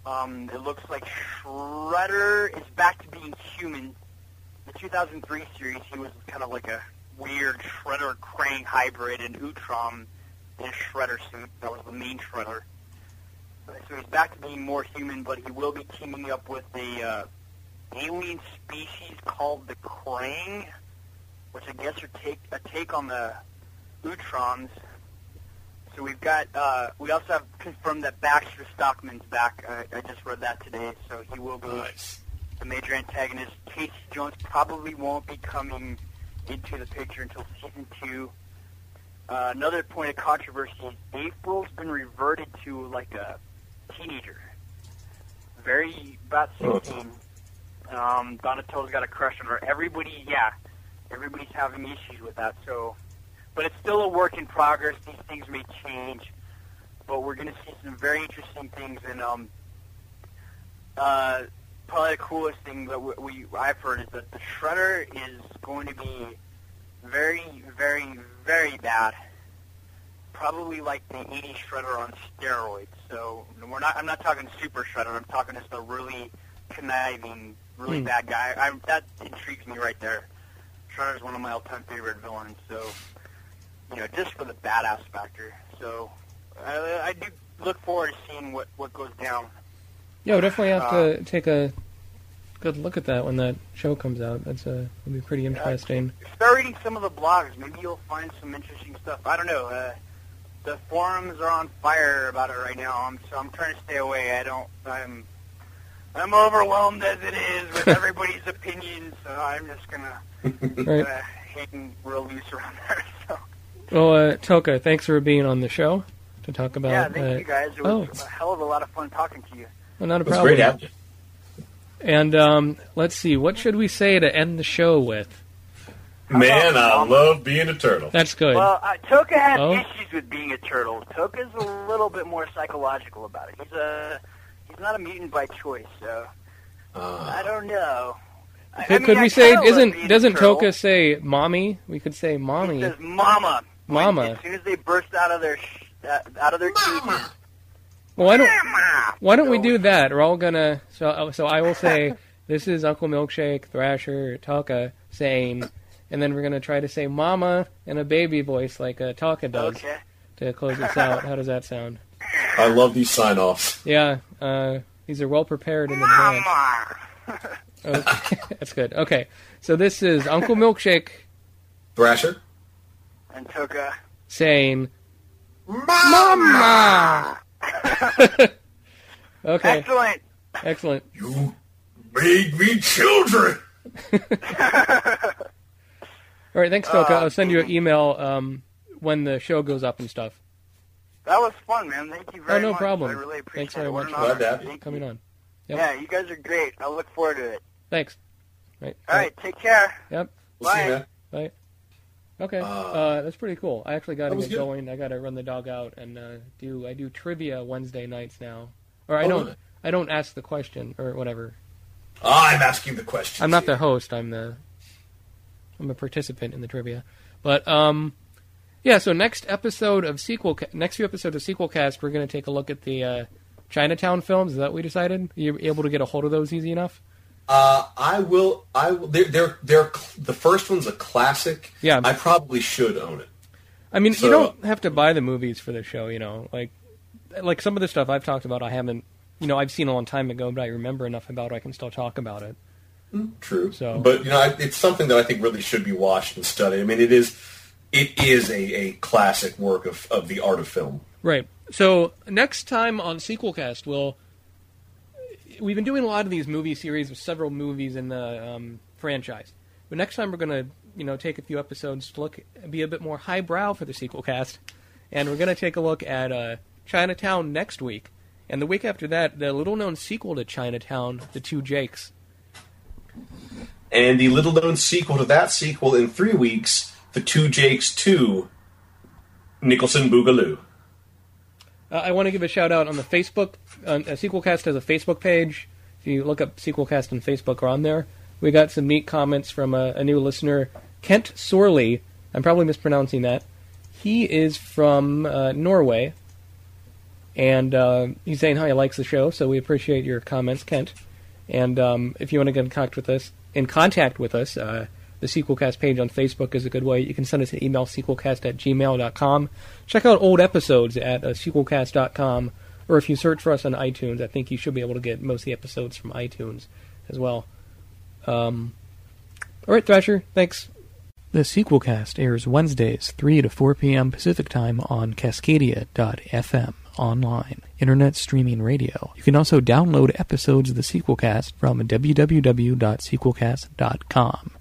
Um, it looks like Shredder is back to being human. The 2003 series, he was kind of like a weird Shredder Krang hybrid, and Utrom in a Shredder suit. That was the main Shredder. So he's back to being more human, but he will be teaming up with a uh, alien species called the Krang, which I guess are take a take on the Utroms. So we've got uh, we also have confirmed that Baxter Stockman's back. Uh, I just read that today, so he will be Nice. the major antagonist. Casey Jones probably won't be coming into the picture until season two. Uh, another point of controversy: April's been reverted to like a teenager, very about sixteen. Um, Donatello's got a crush on her. Everybody, yeah, everybody's having issues with that. So, but it's still a work in progress. These things may change, but we're going to see some very interesting things. And um, uh, probably the coolest thing that we, we I've heard is that the Shredder is going to be very, very, very bad. Probably like the 80 Shredder on steroids. So we're not. I'm not talking Super Shredder. I'm talking just a really conniving, really Hmm. bad guy. I, that intrigues me right there. Shredder's one of my all-time favorite villains. So you know, just for the badass factor. So I, I do look forward to seeing what what goes down. Yeah, we'll definitely have Uh, to take a good look at that when that show comes out. That's uh, will be pretty interesting. Start reading some of the blogs. Maybe you'll find some interesting stuff. I don't know. Uh, the forums are on fire about it right now. I'm, so I'm trying to stay away. I don't. I'm. I'm overwhelmed as it is with everybody's opinions. So I'm just gonna Right. uh, hang real loose around there. So Well, uh, Tokka, thanks for being on the show to talk about. yeah, thank uh, you guys. It oh. was a hell of a lot of fun talking to you. well, not a It was problem. great having. And um, let's see, what should we say to end the show with? Man, I love being a turtle. That's good. Well, uh, Tokka has Oh. issues with being a turtle. Tokka's a little bit more psychological about it. He's a he's not a mutant by choice, so I don't know. I- I could, mean, could I we say isn't doesn't turtle. Tokka say mommy? We could say He mommy. says mama. When- Mama. As soon as they burst out of their sh- uh, out of their cages. Well, why don't Mama. why don't we do that? We're all gonna so so I will say this is Uncle Milkshake, Thrasher, Tokka saying, and then we're gonna try to say mama in a baby voice like uh, Tokka does Okay. to close this out. How does that sound? I love these sign offs. Yeah, uh, these are well prepared in advance. Mama. Okay. That's good. Okay, so this is Uncle Milkshake Thrasher? And Tokka. saying, Mama! okay, Excellent. excellent. You made me children! All right, thanks, Tokka. Uh, I'll send you an email um, when the show goes up and stuff. That was fun, man. Thank you very much. Oh, no much. problem. I really appreciate Thanks very it. Much an for honor. Glad to have you. Thank Coming on. Yep. Yeah, you guys are great. I look forward to it. Thanks. Right. All right, take care. Yep. We'll see you, Bye. Okay. Uh, Uh, that's pretty cool. I actually got to get good. going. I got to run the dog out and uh, do. I do trivia Wednesday nights now, or I Oh, don't. really? I don't ask the question or whatever. I'm asking the question. I'm not the host. I'm the. I'm a participant in the trivia, but um, yeah. So next episode of sequel, next few episodes of sequel cast, we're going to take a look at the uh, Chinatown films. Is that what we decided? You able to get a hold of those easy enough? Uh, I will. I will. They're, they're, they're, the first one's a classic. Yeah. I probably should own it. I mean, So- you don't have to buy the movies for the show. You know, like like some of the stuff I've talked about, I haven't. You know, I've seen a long time ago, but I remember enough about it. I can still talk about it. True. So- but you know, I, it's something that I think really should be watched and studied. I mean, it is, it is a, a classic work of, of the art of film. Right. So next time on Sequelcast, we'll we've been doing a lot of these movie series with several movies in the um, franchise. But next time we're going to you know take a few episodes to look be a bit more highbrow for the sequel cast, and we're going to take a look at uh, Chinatown next week, and the week after that, the little known sequel to Chinatown, The Two Jakes. And the little known sequel to that sequel in three weeks, The Two Jakes 2, Nicholson Boogaloo. Uh, I want to give a shout out on the Facebook. Uh, Sequelcast has a Facebook page. If you look up Sequelcast on Facebook, or on there. We got some neat comments from a, a new listener, Kent Sorley. I'm probably mispronouncing that. He is from uh, Norway, and uh, he's saying how he likes the show. So we appreciate your comments, Kent. And um, if you want to get in contact with us, in contact with us, uh, the Sequelcast page on Facebook is a good way. You can send us an email, sequelcast at gmail.com. Check out old episodes at uh, sequelcast.com, or if you search for us on iTunes, I think you should be able to get most of the episodes from iTunes as well. Um, all right, Thrasher, thanks. The Sequelcast airs Wednesdays, 3 to 4 p.m. Pacific Time on Cascadia.fm online, internet streaming radio. You can also download episodes of the Sequelcast from www.sequelcast.com.